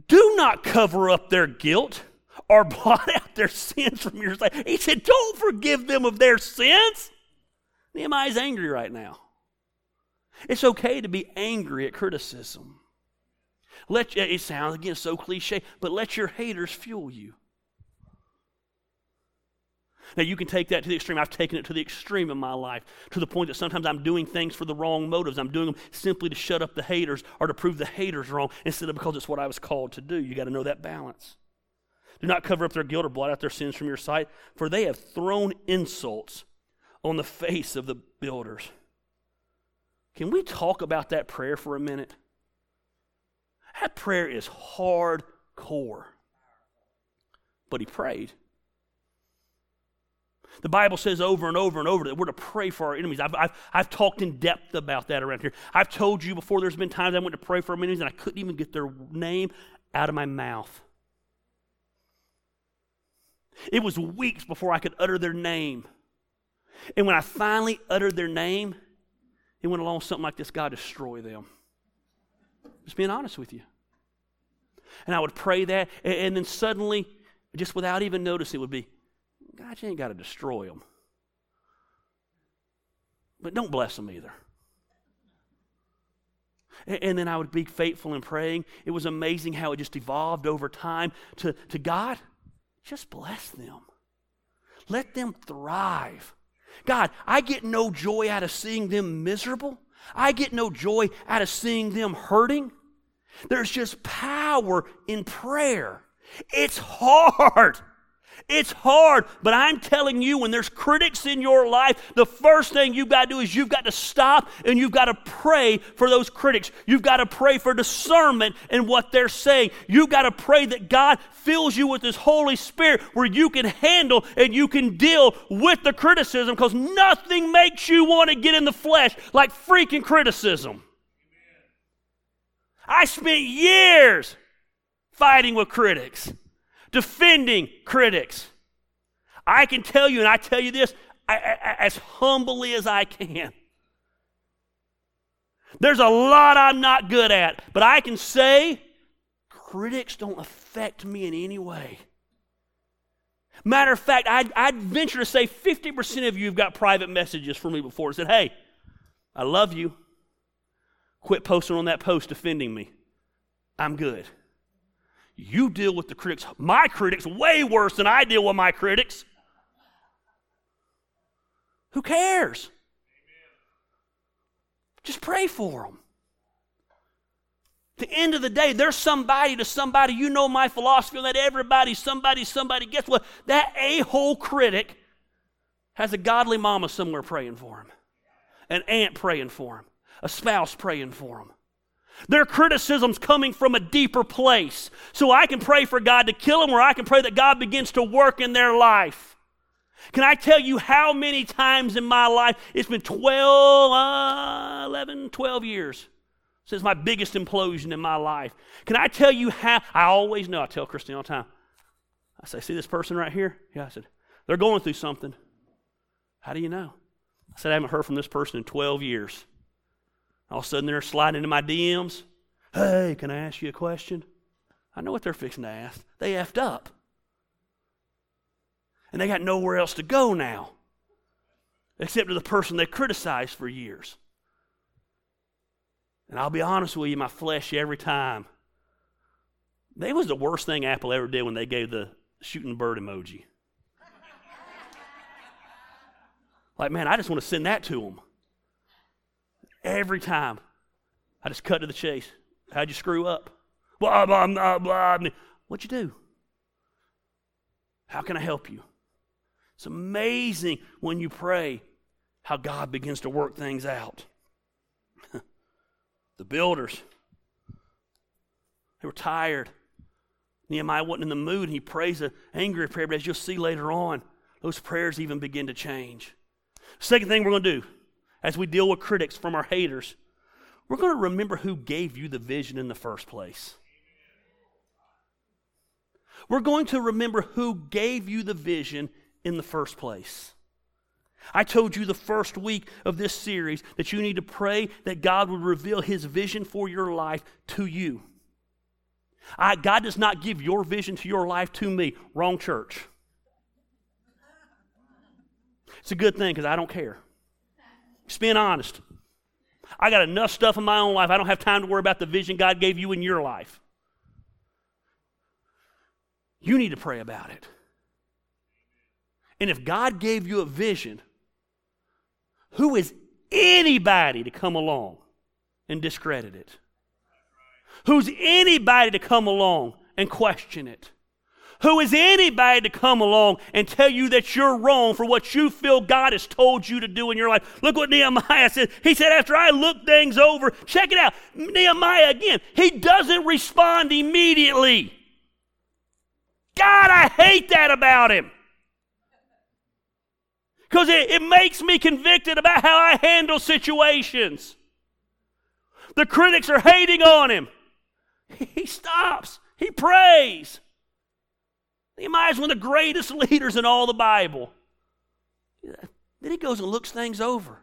Do not cover up their guilt or blot out their sins from your sight. He said, Don't forgive them of their sins. Nehemiah's angry right now. It's okay to be angry at criticism. Let it sounds again so cliche, but let your haters fuel you. Now, you can take that to the extreme. I've taken it to the extreme in my life, to the point that sometimes I'm doing things for the wrong motives. I'm doing them simply to shut up the haters or to prove the haters wrong instead of because it's what I was called to do. You got to know that balance. Do not cover up their guilt or blot out their sins from your sight, for they have thrown insults on the face of the builders. Can we talk about that prayer for a minute? That prayer is hardcore. But he prayed. The Bible says over and over and over that we're to pray for our enemies. I've, I've, I've talked in depth about that around here. I've told you before there's been times I went to pray for enemies and I couldn't even get their name out of my mouth. It was weeks before I could utter their name. And when I finally uttered their name, it went along something like this God, destroy them. Just being honest with you. And I would pray that, and, and then suddenly, just without even noticing, it would be, God, you ain't got to destroy them. But don't bless them either. And, and then I would be faithful in praying. It was amazing how it just evolved over time to, to God, just bless them. Let them thrive. God, I get no joy out of seeing them miserable. I get no joy out of seeing them hurting. There's just power in prayer. It's hard. It's hard, but I'm telling you, when there's critics in your life, the first thing you've got to do is you've got to stop and you've got to pray for those critics. You've got to pray for discernment in what they're saying. You've got to pray that God fills you with His Holy Spirit where you can handle and you can deal with the criticism because nothing makes you want to get in the flesh like freaking criticism. I spent years fighting with critics defending critics. I can tell you, and I tell you this I, I, as humbly as I can. There's a lot I'm not good at, but I can say critics don't affect me in any way. Matter of fact, I'd, I'd venture to say 50% of you have got private messages for me before and said, Hey, I love you. Quit posting on that post defending me. I'm good. You deal with the critics, my critics, way worse than I deal with my critics. Who cares? Just pray for them. At the end of the day, there's somebody to somebody. You know my philosophy that everybody, somebody, somebody. Guess what? That a hole critic has a godly mama somewhere praying for him, an aunt praying for him, a spouse praying for him. Their criticism's coming from a deeper place. So I can pray for God to kill them, or I can pray that God begins to work in their life. Can I tell you how many times in my life, it's been 12, uh, 11, 12 years since my biggest implosion in my life. Can I tell you how? I always know, I tell Christine all the time. I say, see this person right here? Yeah, I said, they're going through something. How do you know? I said, I haven't heard from this person in 12 years. All of a sudden, they're sliding into my DMs. Hey, can I ask you a question? I know what they're fixing to ask. They effed up. And they got nowhere else to go now, except to the person they criticized for years. And I'll be honest with you, my flesh every time. That was the worst thing Apple ever did when they gave the shooting bird emoji. like, man, I just want to send that to them. Every time. I just cut to the chase. How'd you screw up? Blah, blah, blah, blah. What'd you do? How can I help you? It's amazing when you pray how God begins to work things out. the builders, they were tired. Nehemiah wasn't in the mood, and he prays an angry prayer, but as you'll see later on, those prayers even begin to change. Second thing we're going to do as we deal with critics from our haters, we're going to remember who gave you the vision in the first place. We're going to remember who gave you the vision in the first place. I told you the first week of this series that you need to pray that God would reveal his vision for your life to you. I, God does not give your vision to your life to me. Wrong church. It's a good thing because I don't care. Just being honest. I got enough stuff in my own life. I don't have time to worry about the vision God gave you in your life. You need to pray about it. And if God gave you a vision, who is anybody to come along and discredit it? Who's anybody to come along and question it? Who is anybody to come along and tell you that you're wrong for what you feel God has told you to do in your life? Look what Nehemiah said. He said, after I looked things over, check it out. Nehemiah again, he doesn't respond immediately. God, I hate that about him. Because it, it makes me convicted about how I handle situations. The critics are hating on him. He stops, he prays. Nehemiah is one of the greatest leaders in all the Bible. Then he goes and looks things over.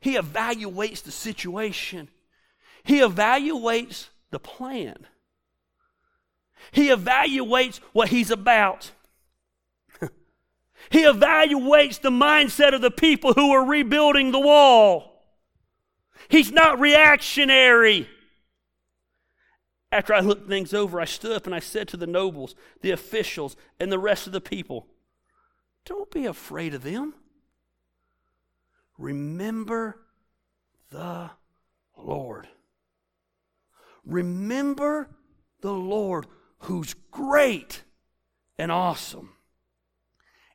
He evaluates the situation. He evaluates the plan. He evaluates what he's about. he evaluates the mindset of the people who are rebuilding the wall. He's not reactionary. After I looked things over, I stood up and I said to the nobles, the officials, and the rest of the people, Don't be afraid of them. Remember the Lord. Remember the Lord who's great and awesome.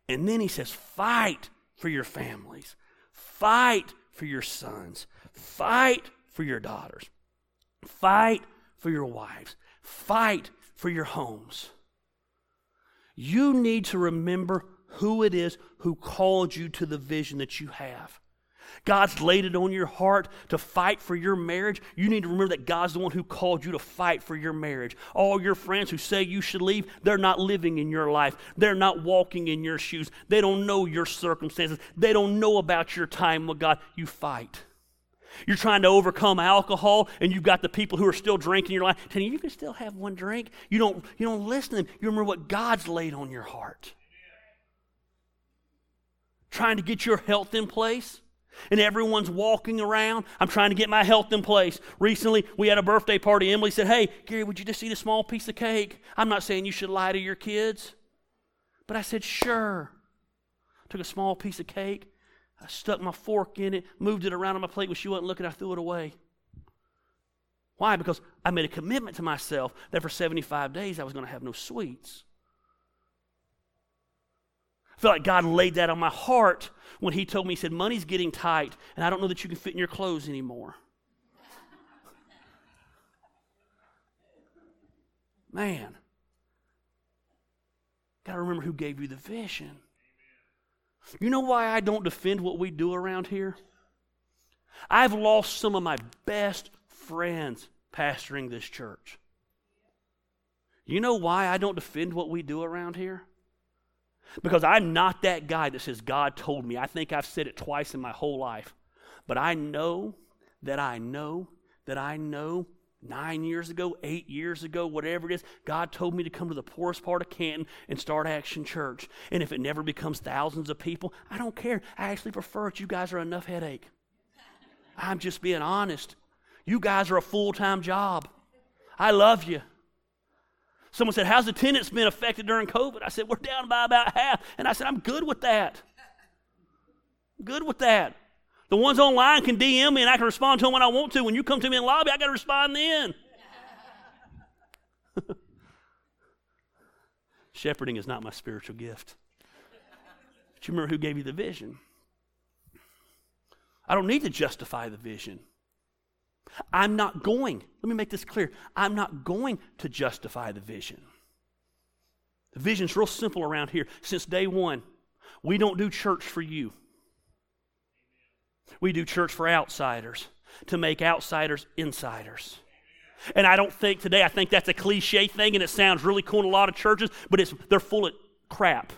And then he says, Fight for your families, fight for your sons, fight for your daughters, fight for your wives, fight for your homes. You need to remember who it is who called you to the vision that you have. God's laid it on your heart to fight for your marriage. You need to remember that God's the one who called you to fight for your marriage. All your friends who say you should leave, they're not living in your life. They're not walking in your shoes. They don't know your circumstances. They don't know about your time with God. You fight. You're trying to overcome alcohol, and you've got the people who are still drinking in your life telling you you can still have one drink. You don't, you don't listen to them. You remember what God's laid on your heart. Trying to get your health in place, and everyone's walking around. I'm trying to get my health in place. Recently, we had a birthday party. Emily said, Hey, Gary, would you just eat a small piece of cake? I'm not saying you should lie to your kids, but I said, Sure. Took a small piece of cake. I stuck my fork in it, moved it around on my plate when she wasn't looking, I threw it away. Why? Because I made a commitment to myself that for 75 days I was going to have no sweets. I feel like God laid that on my heart when He told me, He said, Money's getting tight, and I don't know that you can fit in your clothes anymore. Man, got to remember who gave you the vision. You know why I don't defend what we do around here? I've lost some of my best friends pastoring this church. You know why I don't defend what we do around here? Because I'm not that guy that says, God told me. I think I've said it twice in my whole life. But I know that I know that I know nine years ago, eight years ago, whatever it is, God told me to come to the poorest part of Canton and start Action Church. And if it never becomes thousands of people, I don't care. I actually prefer it. You guys are enough headache. I'm just being honest. You guys are a full time job. I love you. Someone said, How's attendance been affected during COVID? I said, We're down by about half. And I said, I'm good with that. Good with that. The ones online can DM me and I can respond to them when I want to. When you come to me in lobby, I got to respond then. Shepherding is not my spiritual gift. But you remember who gave you the vision? I don't need to justify the vision. I'm not going, let me make this clear. I'm not going to justify the vision. The vision's real simple around here. Since day one, we don't do church for you. We do church for outsiders to make outsiders insiders. And I don't think today, I think that's a cliche thing and it sounds really cool in a lot of churches, but it's, they're full of crap.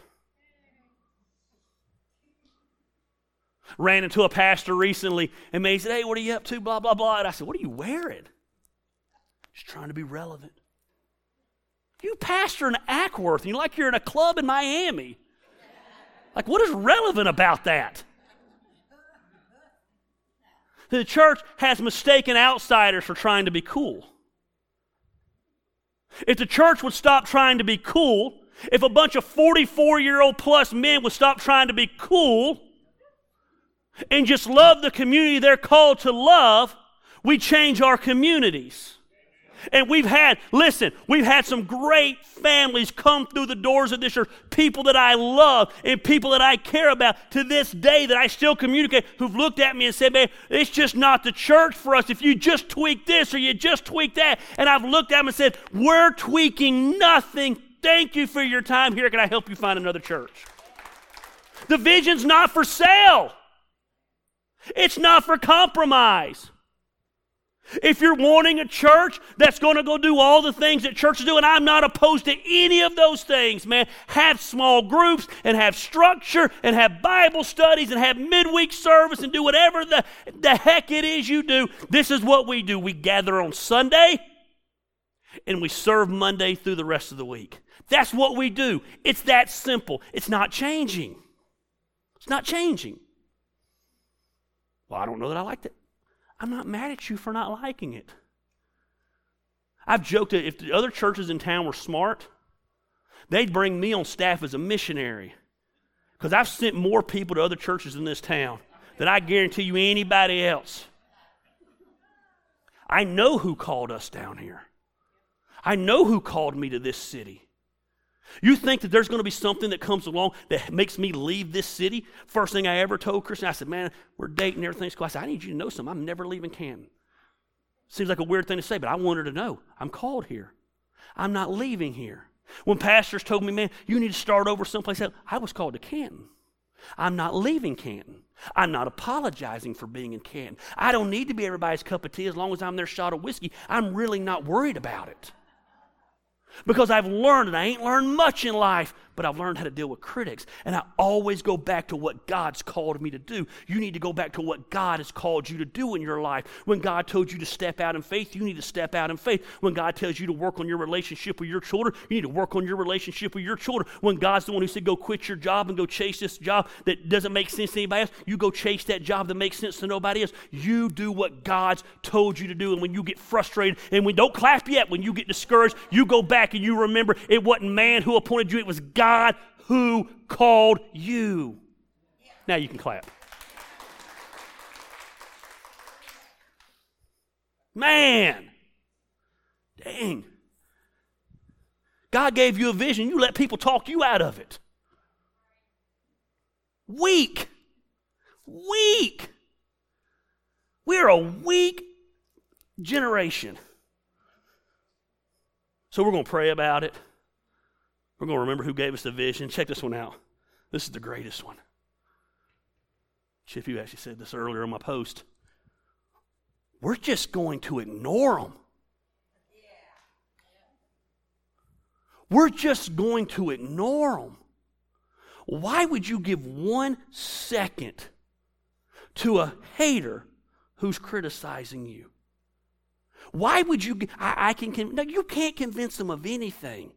Ran into a pastor recently and he said, Hey, what are you up to? Blah, blah, blah. And I said, What are you wearing? Just trying to be relevant. You pastor in Acworth and you're like you're in a club in Miami. Like, what is relevant about that? The church has mistaken outsiders for trying to be cool. If the church would stop trying to be cool If a bunch of 44 year old plus men would stop trying to be cool and just love the community they're called to love, we change our communities. And we've had, listen, we've had some great families come through the doors of this church, people that I love and people that I care about to this day that I still communicate who've looked at me and said, man, it's just not the church for us. If you just tweak this or you just tweak that. And I've looked at them and said, we're tweaking nothing. Thank you for your time here. Can I help you find another church? The vision's not for sale. It's not for compromise. If you're wanting a church that's going to go do all the things that churches do, and I'm not opposed to any of those things, man, have small groups and have structure and have Bible studies and have midweek service and do whatever the, the heck it is you do. This is what we do. We gather on Sunday and we serve Monday through the rest of the week. That's what we do. It's that simple. It's not changing. It's not changing. Well, I don't know that I liked it. I'm not mad at you for not liking it. I've joked that if the other churches in town were smart, they'd bring me on staff as a missionary. Because I've sent more people to other churches in this town than I guarantee you anybody else. I know who called us down here. I know who called me to this city. You think that there's going to be something that comes along that makes me leave this city? First thing I ever told Kristen, I said, Man, we're dating, everything's cool. I said, I need you to know something. I'm never leaving Canton. Seems like a weird thing to say, but I wanted to know. I'm called here. I'm not leaving here. When pastors told me, Man, you need to start over someplace else, I was called to Canton. I'm not leaving Canton. I'm not apologizing for being in Canton. I don't need to be everybody's cup of tea as long as I'm their shot of whiskey. I'm really not worried about it. Because I've learned, and I ain't learned much in life, but I've learned how to deal with critics. And I always go back to what God's called me to do. You need to go back to what God has called you to do in your life. When God told you to step out in faith, you need to step out in faith. When God tells you to work on your relationship with your children, you need to work on your relationship with your children. When God's the one who said, go quit your job and go chase this job that doesn't make sense to anybody else, you go chase that job that makes sense to nobody else. You do what God's told you to do. And when you get frustrated, and we don't clap yet, when you get discouraged, you go back and you remember it wasn't man who appointed you, it was God God who called you. Now you can clap. Man, dang. God gave you a vision, you let people talk you out of it. Weak. Weak. We're a weak generation. So we're going to pray about it. We're going to remember who gave us the vision. Check this one out. This is the greatest one. Chip, you actually said this earlier on my post. We're just going to ignore them. We're just going to ignore them. Why would you give one second to a hater who's criticizing you? Why would you? I, I can. No, you can't convince them of anything.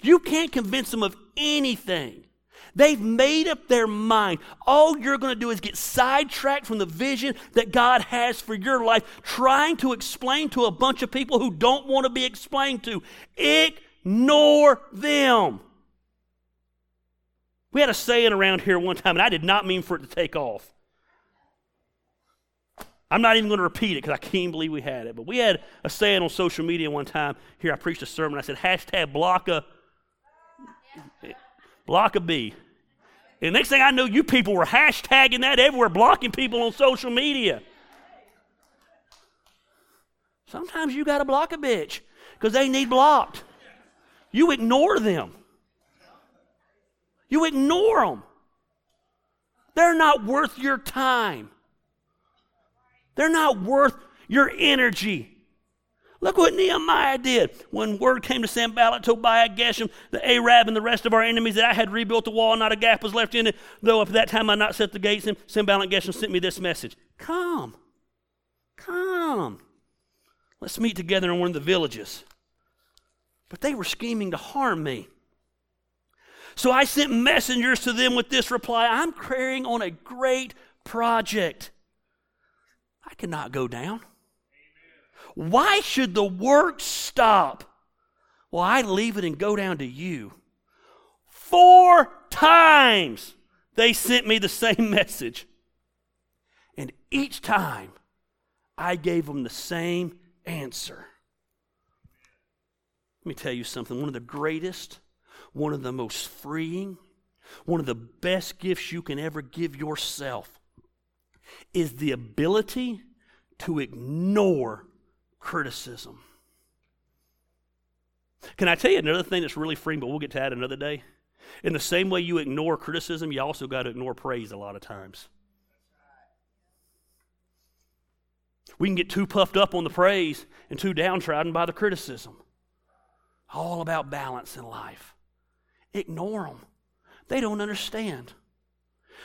You can't convince them of anything. They've made up their mind. All you're going to do is get sidetracked from the vision that God has for your life, trying to explain to a bunch of people who don't want to be explained to. Ignore them. We had a saying around here one time, and I did not mean for it to take off. I'm not even going to repeat it because I can't believe we had it. But we had a saying on social media one time. Here, I preached a sermon. I said, hashtag block a Block a B. And next thing I know, you people were hashtagging that everywhere, blocking people on social media. Sometimes you got to block a bitch because they need blocked. You ignore them. You ignore them. They're not worth your time. They're not worth your energy. Look what Nehemiah did. When word came to Sanballat, Tobiah, Geshem, the Arab, and the rest of our enemies that I had rebuilt the wall, not a gap was left in it, though at that time I not set the gates, and Sanballat and Geshem sent me this message Come, come. Let's meet together in one of the villages. But they were scheming to harm me. So I sent messengers to them with this reply I'm carrying on a great project. I cannot go down. Why should the work stop Well, I leave it and go down to you. Four times they sent me the same message. And each time I gave them the same answer. Let me tell you something. One of the greatest, one of the most freeing, one of the best gifts you can ever give yourself is the ability to ignore criticism. Can I tell you another thing that's really freeing, but we'll get to that another day? In the same way you ignore criticism, you also got to ignore praise a lot of times. We can get too puffed up on the praise and too downtrodden by the criticism. All about balance in life. Ignore them. They don't understand.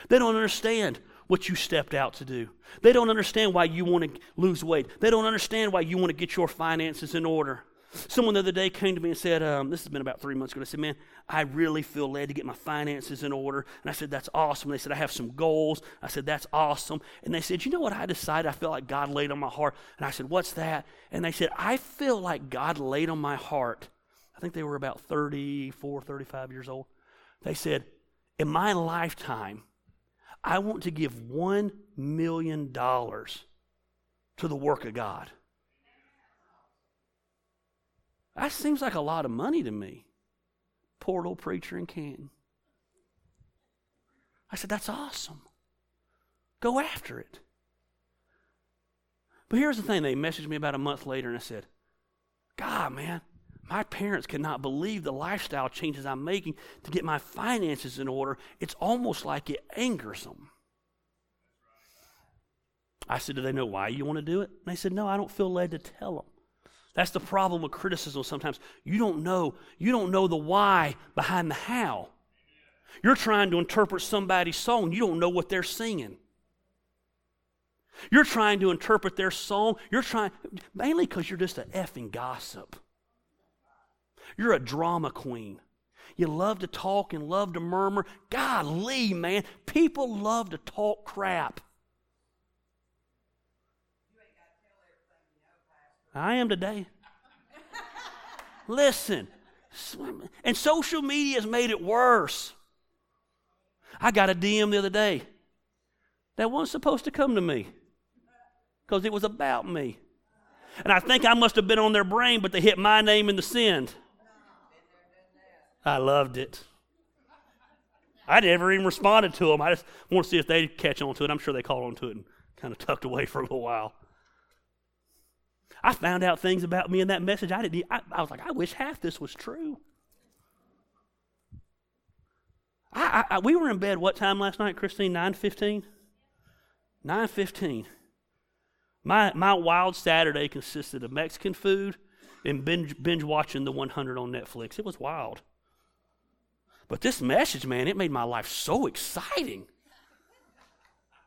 They don't understand what you stepped out to do. They don't understand why you want to lose weight. They don't understand why you want to get your finances in order. Someone the other day came to me and said, um, This has been about three months ago. I said, Man, I really feel led to get my finances in order. And I said, That's awesome. they said, I have some goals. I said, That's awesome. And they said, You know what I decided I feel like God laid on my heart? And I said, What's that? And they said, I feel like God laid on my heart. I think they were about 34, 35 years old. They said, In my lifetime, I want to give $1 million to the work of God. That seems like a lot of money to me. Poor little preacher in Canton. I said, That's awesome. Go after it. But here's the thing they messaged me about a month later and I said, God, man, my parents cannot believe the lifestyle changes I'm making to get my finances in order. It's almost like it angers them. I said, Do they know why you want to do it? And they said, No, I don't feel led to tell them. That's the problem with criticism sometimes. You don't know, you don't know the why behind the how. You're trying to interpret somebody's song, you don't know what they're singing. You're trying to interpret their song, you're trying mainly because you're just an effing gossip. You're a drama queen. You love to talk and love to murmur. Golly, man, people love to talk crap. I am today. Listen, and social media has made it worse. I got a DM the other day that wasn't supposed to come to me because it was about me. And I think I must have been on their brain, but they hit my name in the send. I loved it. I never even responded to them. I just want to see if they'd catch on to it. I'm sure they caught on to it and kind of tucked away for a little while. I found out things about me in that message. I didn't. I, I was like, I wish half this was true. I, I, we were in bed what time last night, Christine? Nine fifteen. Nine fifteen. My my wild Saturday consisted of Mexican food and binge binge watching the 100 on Netflix. It was wild. But this message, man, it made my life so exciting.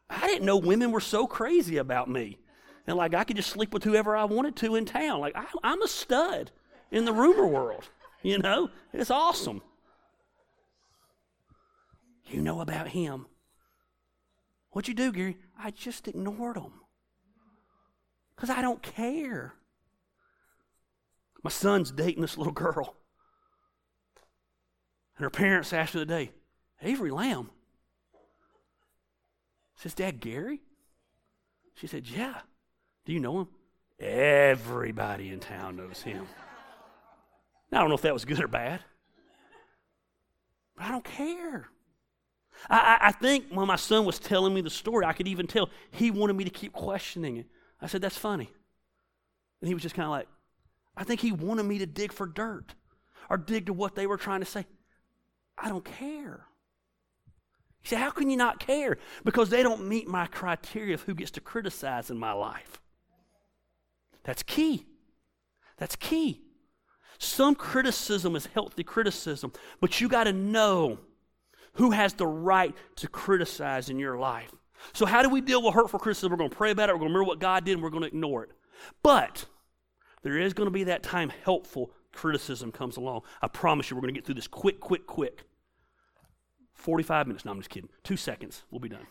I didn't know women were so crazy about me and like I could just sleep with whoever I wanted to in town. Like I, I'm a stud in the rumor world. You know, it's awesome. You know about him. What'd you do, Gary? I just ignored him because I don't care. My son's dating this little girl. And her parents asked her the day, Avery Lamb. Says, Dad, Gary? She said, Yeah. Do you know him? Everybody in town knows him. Now, I don't know if that was good or bad, but I don't care. I, I, think when my son was telling me the story, I could even tell he wanted me to keep questioning it. I said, That's funny. And he was just kind of like, I think he wanted me to dig for dirt or dig to what they were trying to say. I don't care. You say, How can you not care? Because they don't meet my criteria of who gets to criticize in my life. That's key. That's key. Some criticism is healthy criticism, but you got to know who has the right to criticize in your life. So, how do we deal with hurtful criticism? We're going to pray about it, we're going to remember what God did, and we're going to ignore it. But there is going to be that time helpful criticism comes along. I promise you, we're going to get through this quick, quick, quick. 45 minutes. No, I'm just kidding. Two seconds. We'll be done.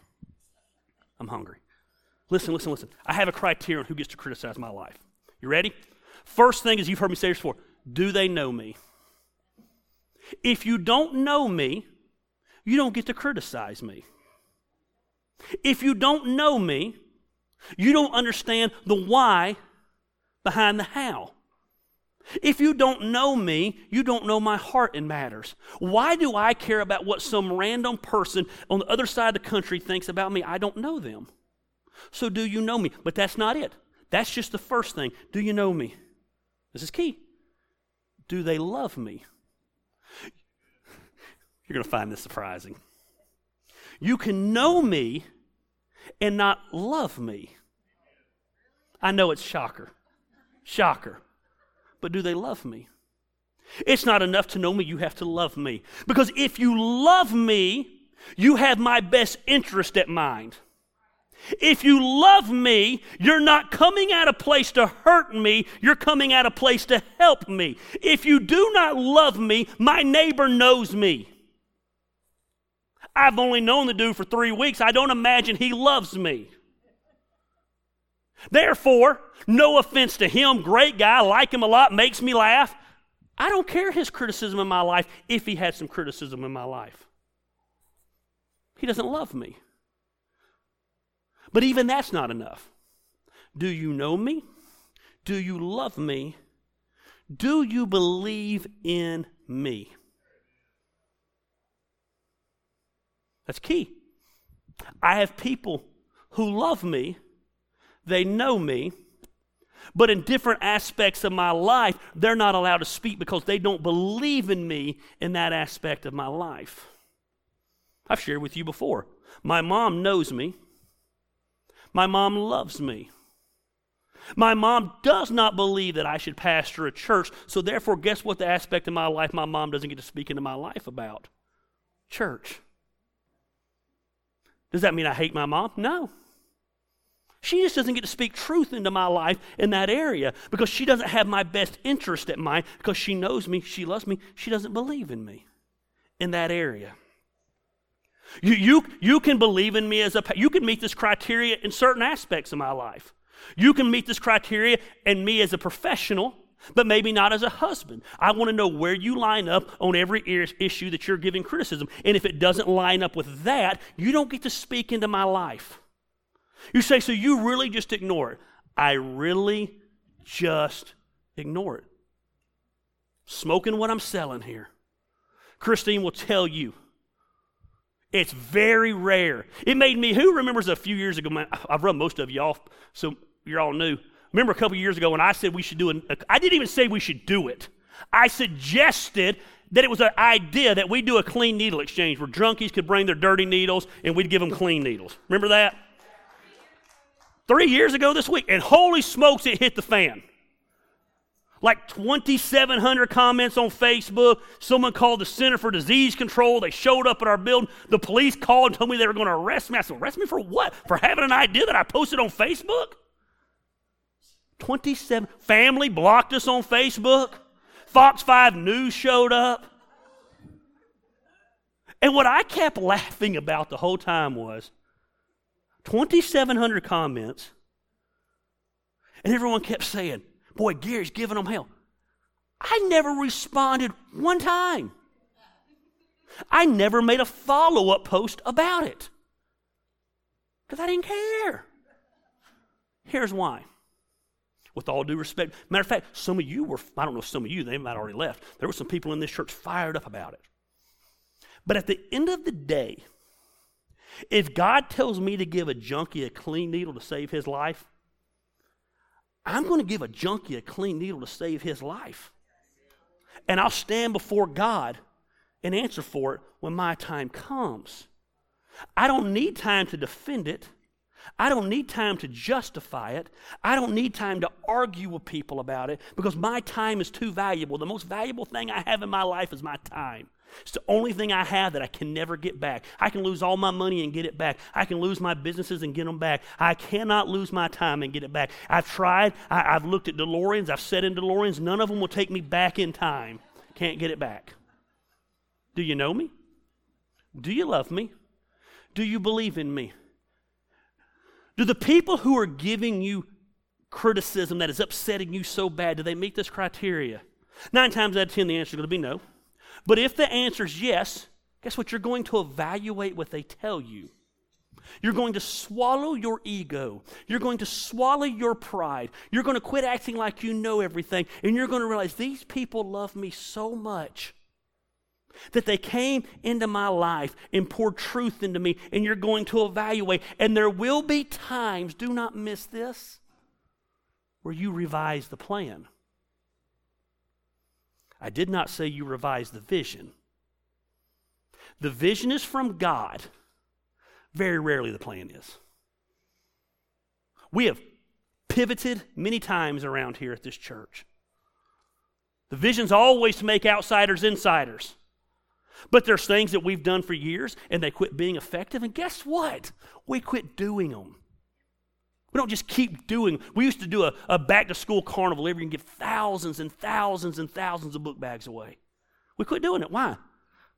I'm hungry. Listen, listen, listen. I have a criterion who gets to criticize my life. You ready? First thing is you've heard me say this before do they know me? If you don't know me, you don't get to criticize me. If you don't know me, you don't understand the why behind the how. If you don't know me, you don't know my heart in matters. Why do I care about what some random person on the other side of the country thinks about me? I don't know them. So, do you know me? But that's not it. That's just the first thing. Do you know me? This is key. Do they love me? You're going to find this surprising. You can know me and not love me. I know it's shocker. Shocker. But do they love me? It's not enough to know me, you have to love me. Because if you love me, you have my best interest at mind. If you love me, you're not coming at a place to hurt me, you're coming at a place to help me. If you do not love me, my neighbor knows me. I've only known the dude for three weeks. I don't imagine he loves me. Therefore, no offense to him, great guy, like him a lot, makes me laugh. I don't care his criticism in my life if he had some criticism in my life. He doesn't love me. But even that's not enough. Do you know me? Do you love me? Do you believe in me? That's key. I have people who love me, they know me, but in different aspects of my life, they're not allowed to speak because they don't believe in me in that aspect of my life. I've shared with you before. My mom knows me. My mom loves me. My mom does not believe that I should pastor a church, so therefore, guess what the aspect of my life my mom doesn't get to speak into my life about? Church. Does that mean I hate my mom? No. She just doesn't get to speak truth into my life in that area because she doesn't have my best interest at mind because she knows me, she loves me, she doesn't believe in me in that area. You, you, you can believe in me as a, you can meet this criteria in certain aspects of my life. You can meet this criteria and me as a professional but maybe not as a husband. I want to know where you line up on every issue that you're giving criticism. And if it doesn't line up with that, you don't get to speak into my life. You say, so you really just ignore it. I really just ignore it. Smoking what I'm selling here. Christine will tell you. It's very rare. It made me, who remembers a few years ago, man, I've run most of you off, so you're all new. Remember a couple years ago when I said we should do it, I didn't even say we should do it. I suggested that it was an idea that we do a clean needle exchange where drunkies could bring their dirty needles and we'd give them clean needles. Remember that? Three years ago this week, and holy smokes, it hit the fan. Like 2,700 comments on Facebook. Someone called the Center for Disease Control. They showed up at our building. The police called and told me they were going to arrest me. I said, Arrest me for what? For having an idea that I posted on Facebook? 27 family blocked us on Facebook. Fox 5 News showed up. And what I kept laughing about the whole time was 2,700 comments, and everyone kept saying, Boy, Gary's giving them hell. I never responded one time. I never made a follow up post about it because I didn't care. Here's why with all due respect. Matter of fact, some of you were, I don't know, some of you, they might have already left. There were some people in this church fired up about it. But at the end of the day, if God tells me to give a junkie a clean needle to save his life, I'm going to give a junkie a clean needle to save his life. And I'll stand before God and answer for it when my time comes. I don't need time to defend it. I don't need time to justify it. I don't need time to argue with people about it because my time is too valuable. The most valuable thing I have in my life is my time. It's the only thing I have that I can never get back. I can lose all my money and get it back. I can lose my businesses and get them back. I cannot lose my time and get it back. I've tried. I, have looked at DeLoreans. I've sat in DeLoreans. None of them will take me back in time. Can't get it back. Do you know me? Do you love me? Do you believe in me? Do the people who are giving you criticism that is upsetting you so bad, do they meet this criteria? Nine times out of ten, the answer is going to be no. But if the answer is yes, guess what? You're going to evaluate what they tell you. You're going to swallow your ego. You're going to swallow your pride. You're going to quit acting like you know everything. And you're going to realize these people love me so much that they came into my life and poured truth into me. And you're going to evaluate. And there will be times, do not miss this, where you revise the plan. I did not say you revise the vision. The vision is from God. Very rarely the plan is. We have pivoted many times around here at this church. The vision's always to make outsiders insiders. But there's things that we've done for years and they quit being effective. And guess what? We quit doing them. We don't just keep doing. We used to do a, a back to school carnival every year and give thousands and thousands and thousands of book bags away. We quit doing it. Why?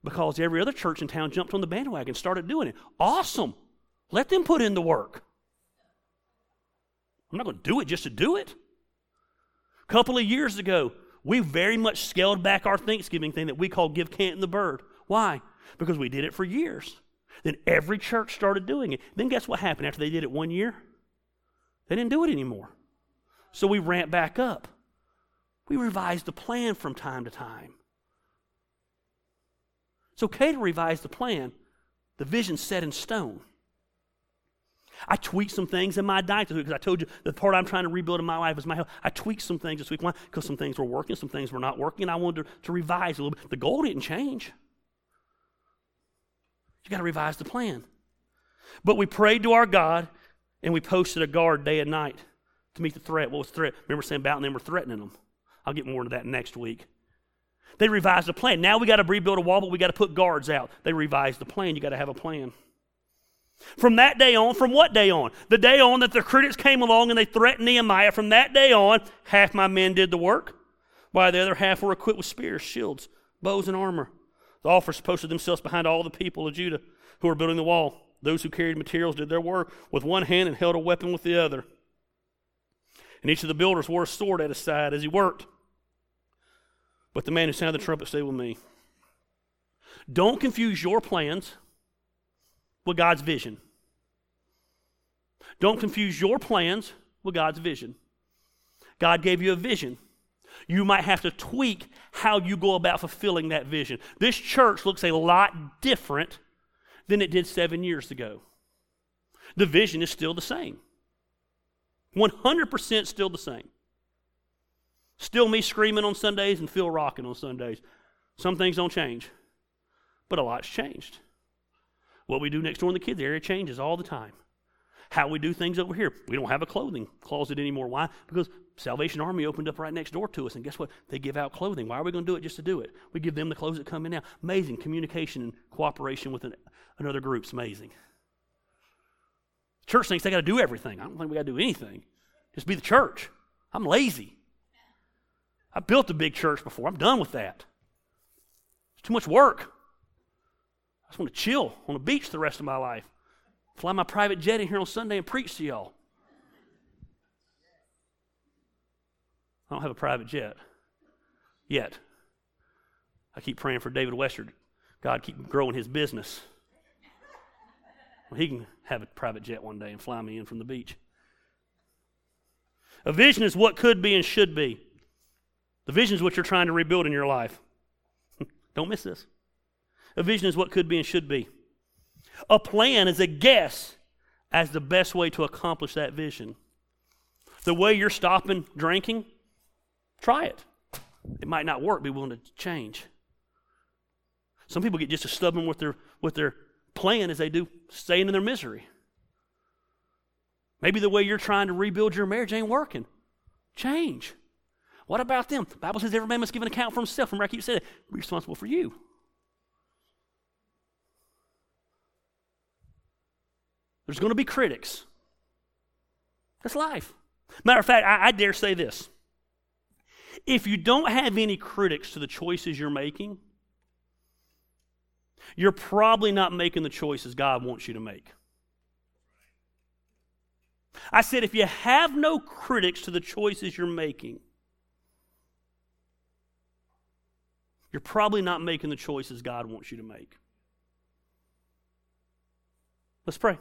because every other church in town jumped on the bandwagon and started doing it. Awesome. Let them put in the work. I'm not going to do it just to do it. A couple of years ago, we very much scaled back our Thanksgiving thing that we call Give Canton the Bird. Why? Because we did it for years. Then every church started doing it. Then guess what happened after they did it one year? They didn't do it anymore. So we ramped back up. We revised the plan from time to time. It's okay to revise the plan. The vision's set in stone. I tweaked some things in my diet because I told you the part I'm trying to rebuild in my life is my health. I tweaked some things this week. Why? Because some things were working, some things were not working, and I wanted to, to revise a little bit. The goal didn't change. You got to revise the plan. But we prayed to our God and we posted a guard day and night to meet the threat. What was the threat? Remember Sanballat and them were threatening them. I'll get more into that next week. They revised the plan. Now we got to rebuild a wall, but we got to put guards out. They revised the plan. You got to have a plan. From that day on, from what day on? The day on that the critics came along and they threatened Nehemiah, from that day on, half my men did the work, while the other half were equipped with spears, shields, bows, and armor. The officers posted themselves behind all the people of Judah who were building the wall. Those who carried materials did their work with one hand and held a weapon with the other. And each of the builders wore a sword at his side as he worked. But the man who sounded the trumpet stayed with me. Don't confuse your plans with God's vision. Don't confuse your plans with God's vision. God gave you a vision. You might have to tweak how you go about fulfilling that vision. This church looks a lot different than it did seven years ago. The vision is still the same 100% still the same. Still me screaming on Sundays and Phil rocking on Sundays. Some things don't change, but a lot's changed. What we do next door in the kids' area changes all the time. How we do things over here. We don't have a clothing closet anymore. Why? Because Salvation Army opened up right next door to us, and guess what? They give out clothing. Why are we going to do it just to do it? We give them the clothes that come in now. Amazing communication and cooperation with an, another group's amazing. Church thinks they got to do everything. I don't think we got to do anything. Just be the church. I'm lazy. I built a big church before. I'm done with that. It's too much work. I just want to chill on the beach the rest of my life. Fly my private jet in here on Sunday and preach to y'all. I don't have a private jet yet. I keep praying for David Westard. God keep growing his business. Well, he can have a private jet one day and fly me in from the beach. A vision is what could be and should be. The vision is what you're trying to rebuild in your life. Don't miss this. A vision is what could be and should be. A plan is a guess as the best way to accomplish that vision. The way you're stopping drinking, try it. It might not work, be willing to change. Some people get just as stubborn with their with their plan as they do staying in their misery. Maybe the way you're trying to rebuild your marriage ain't working. Change. What about them? The Bible says every man must give an account for himself. Remember, I keep saying that. Be responsible for you. There's going to be critics. That's life. Matter of fact, I, I dare say this. If you don't have any critics to the choices you're making, you're probably not making the choices God wants you to make. I said, if you have no critics to the choices you're making, you're probably not making the choices God wants you to make. Let's pray.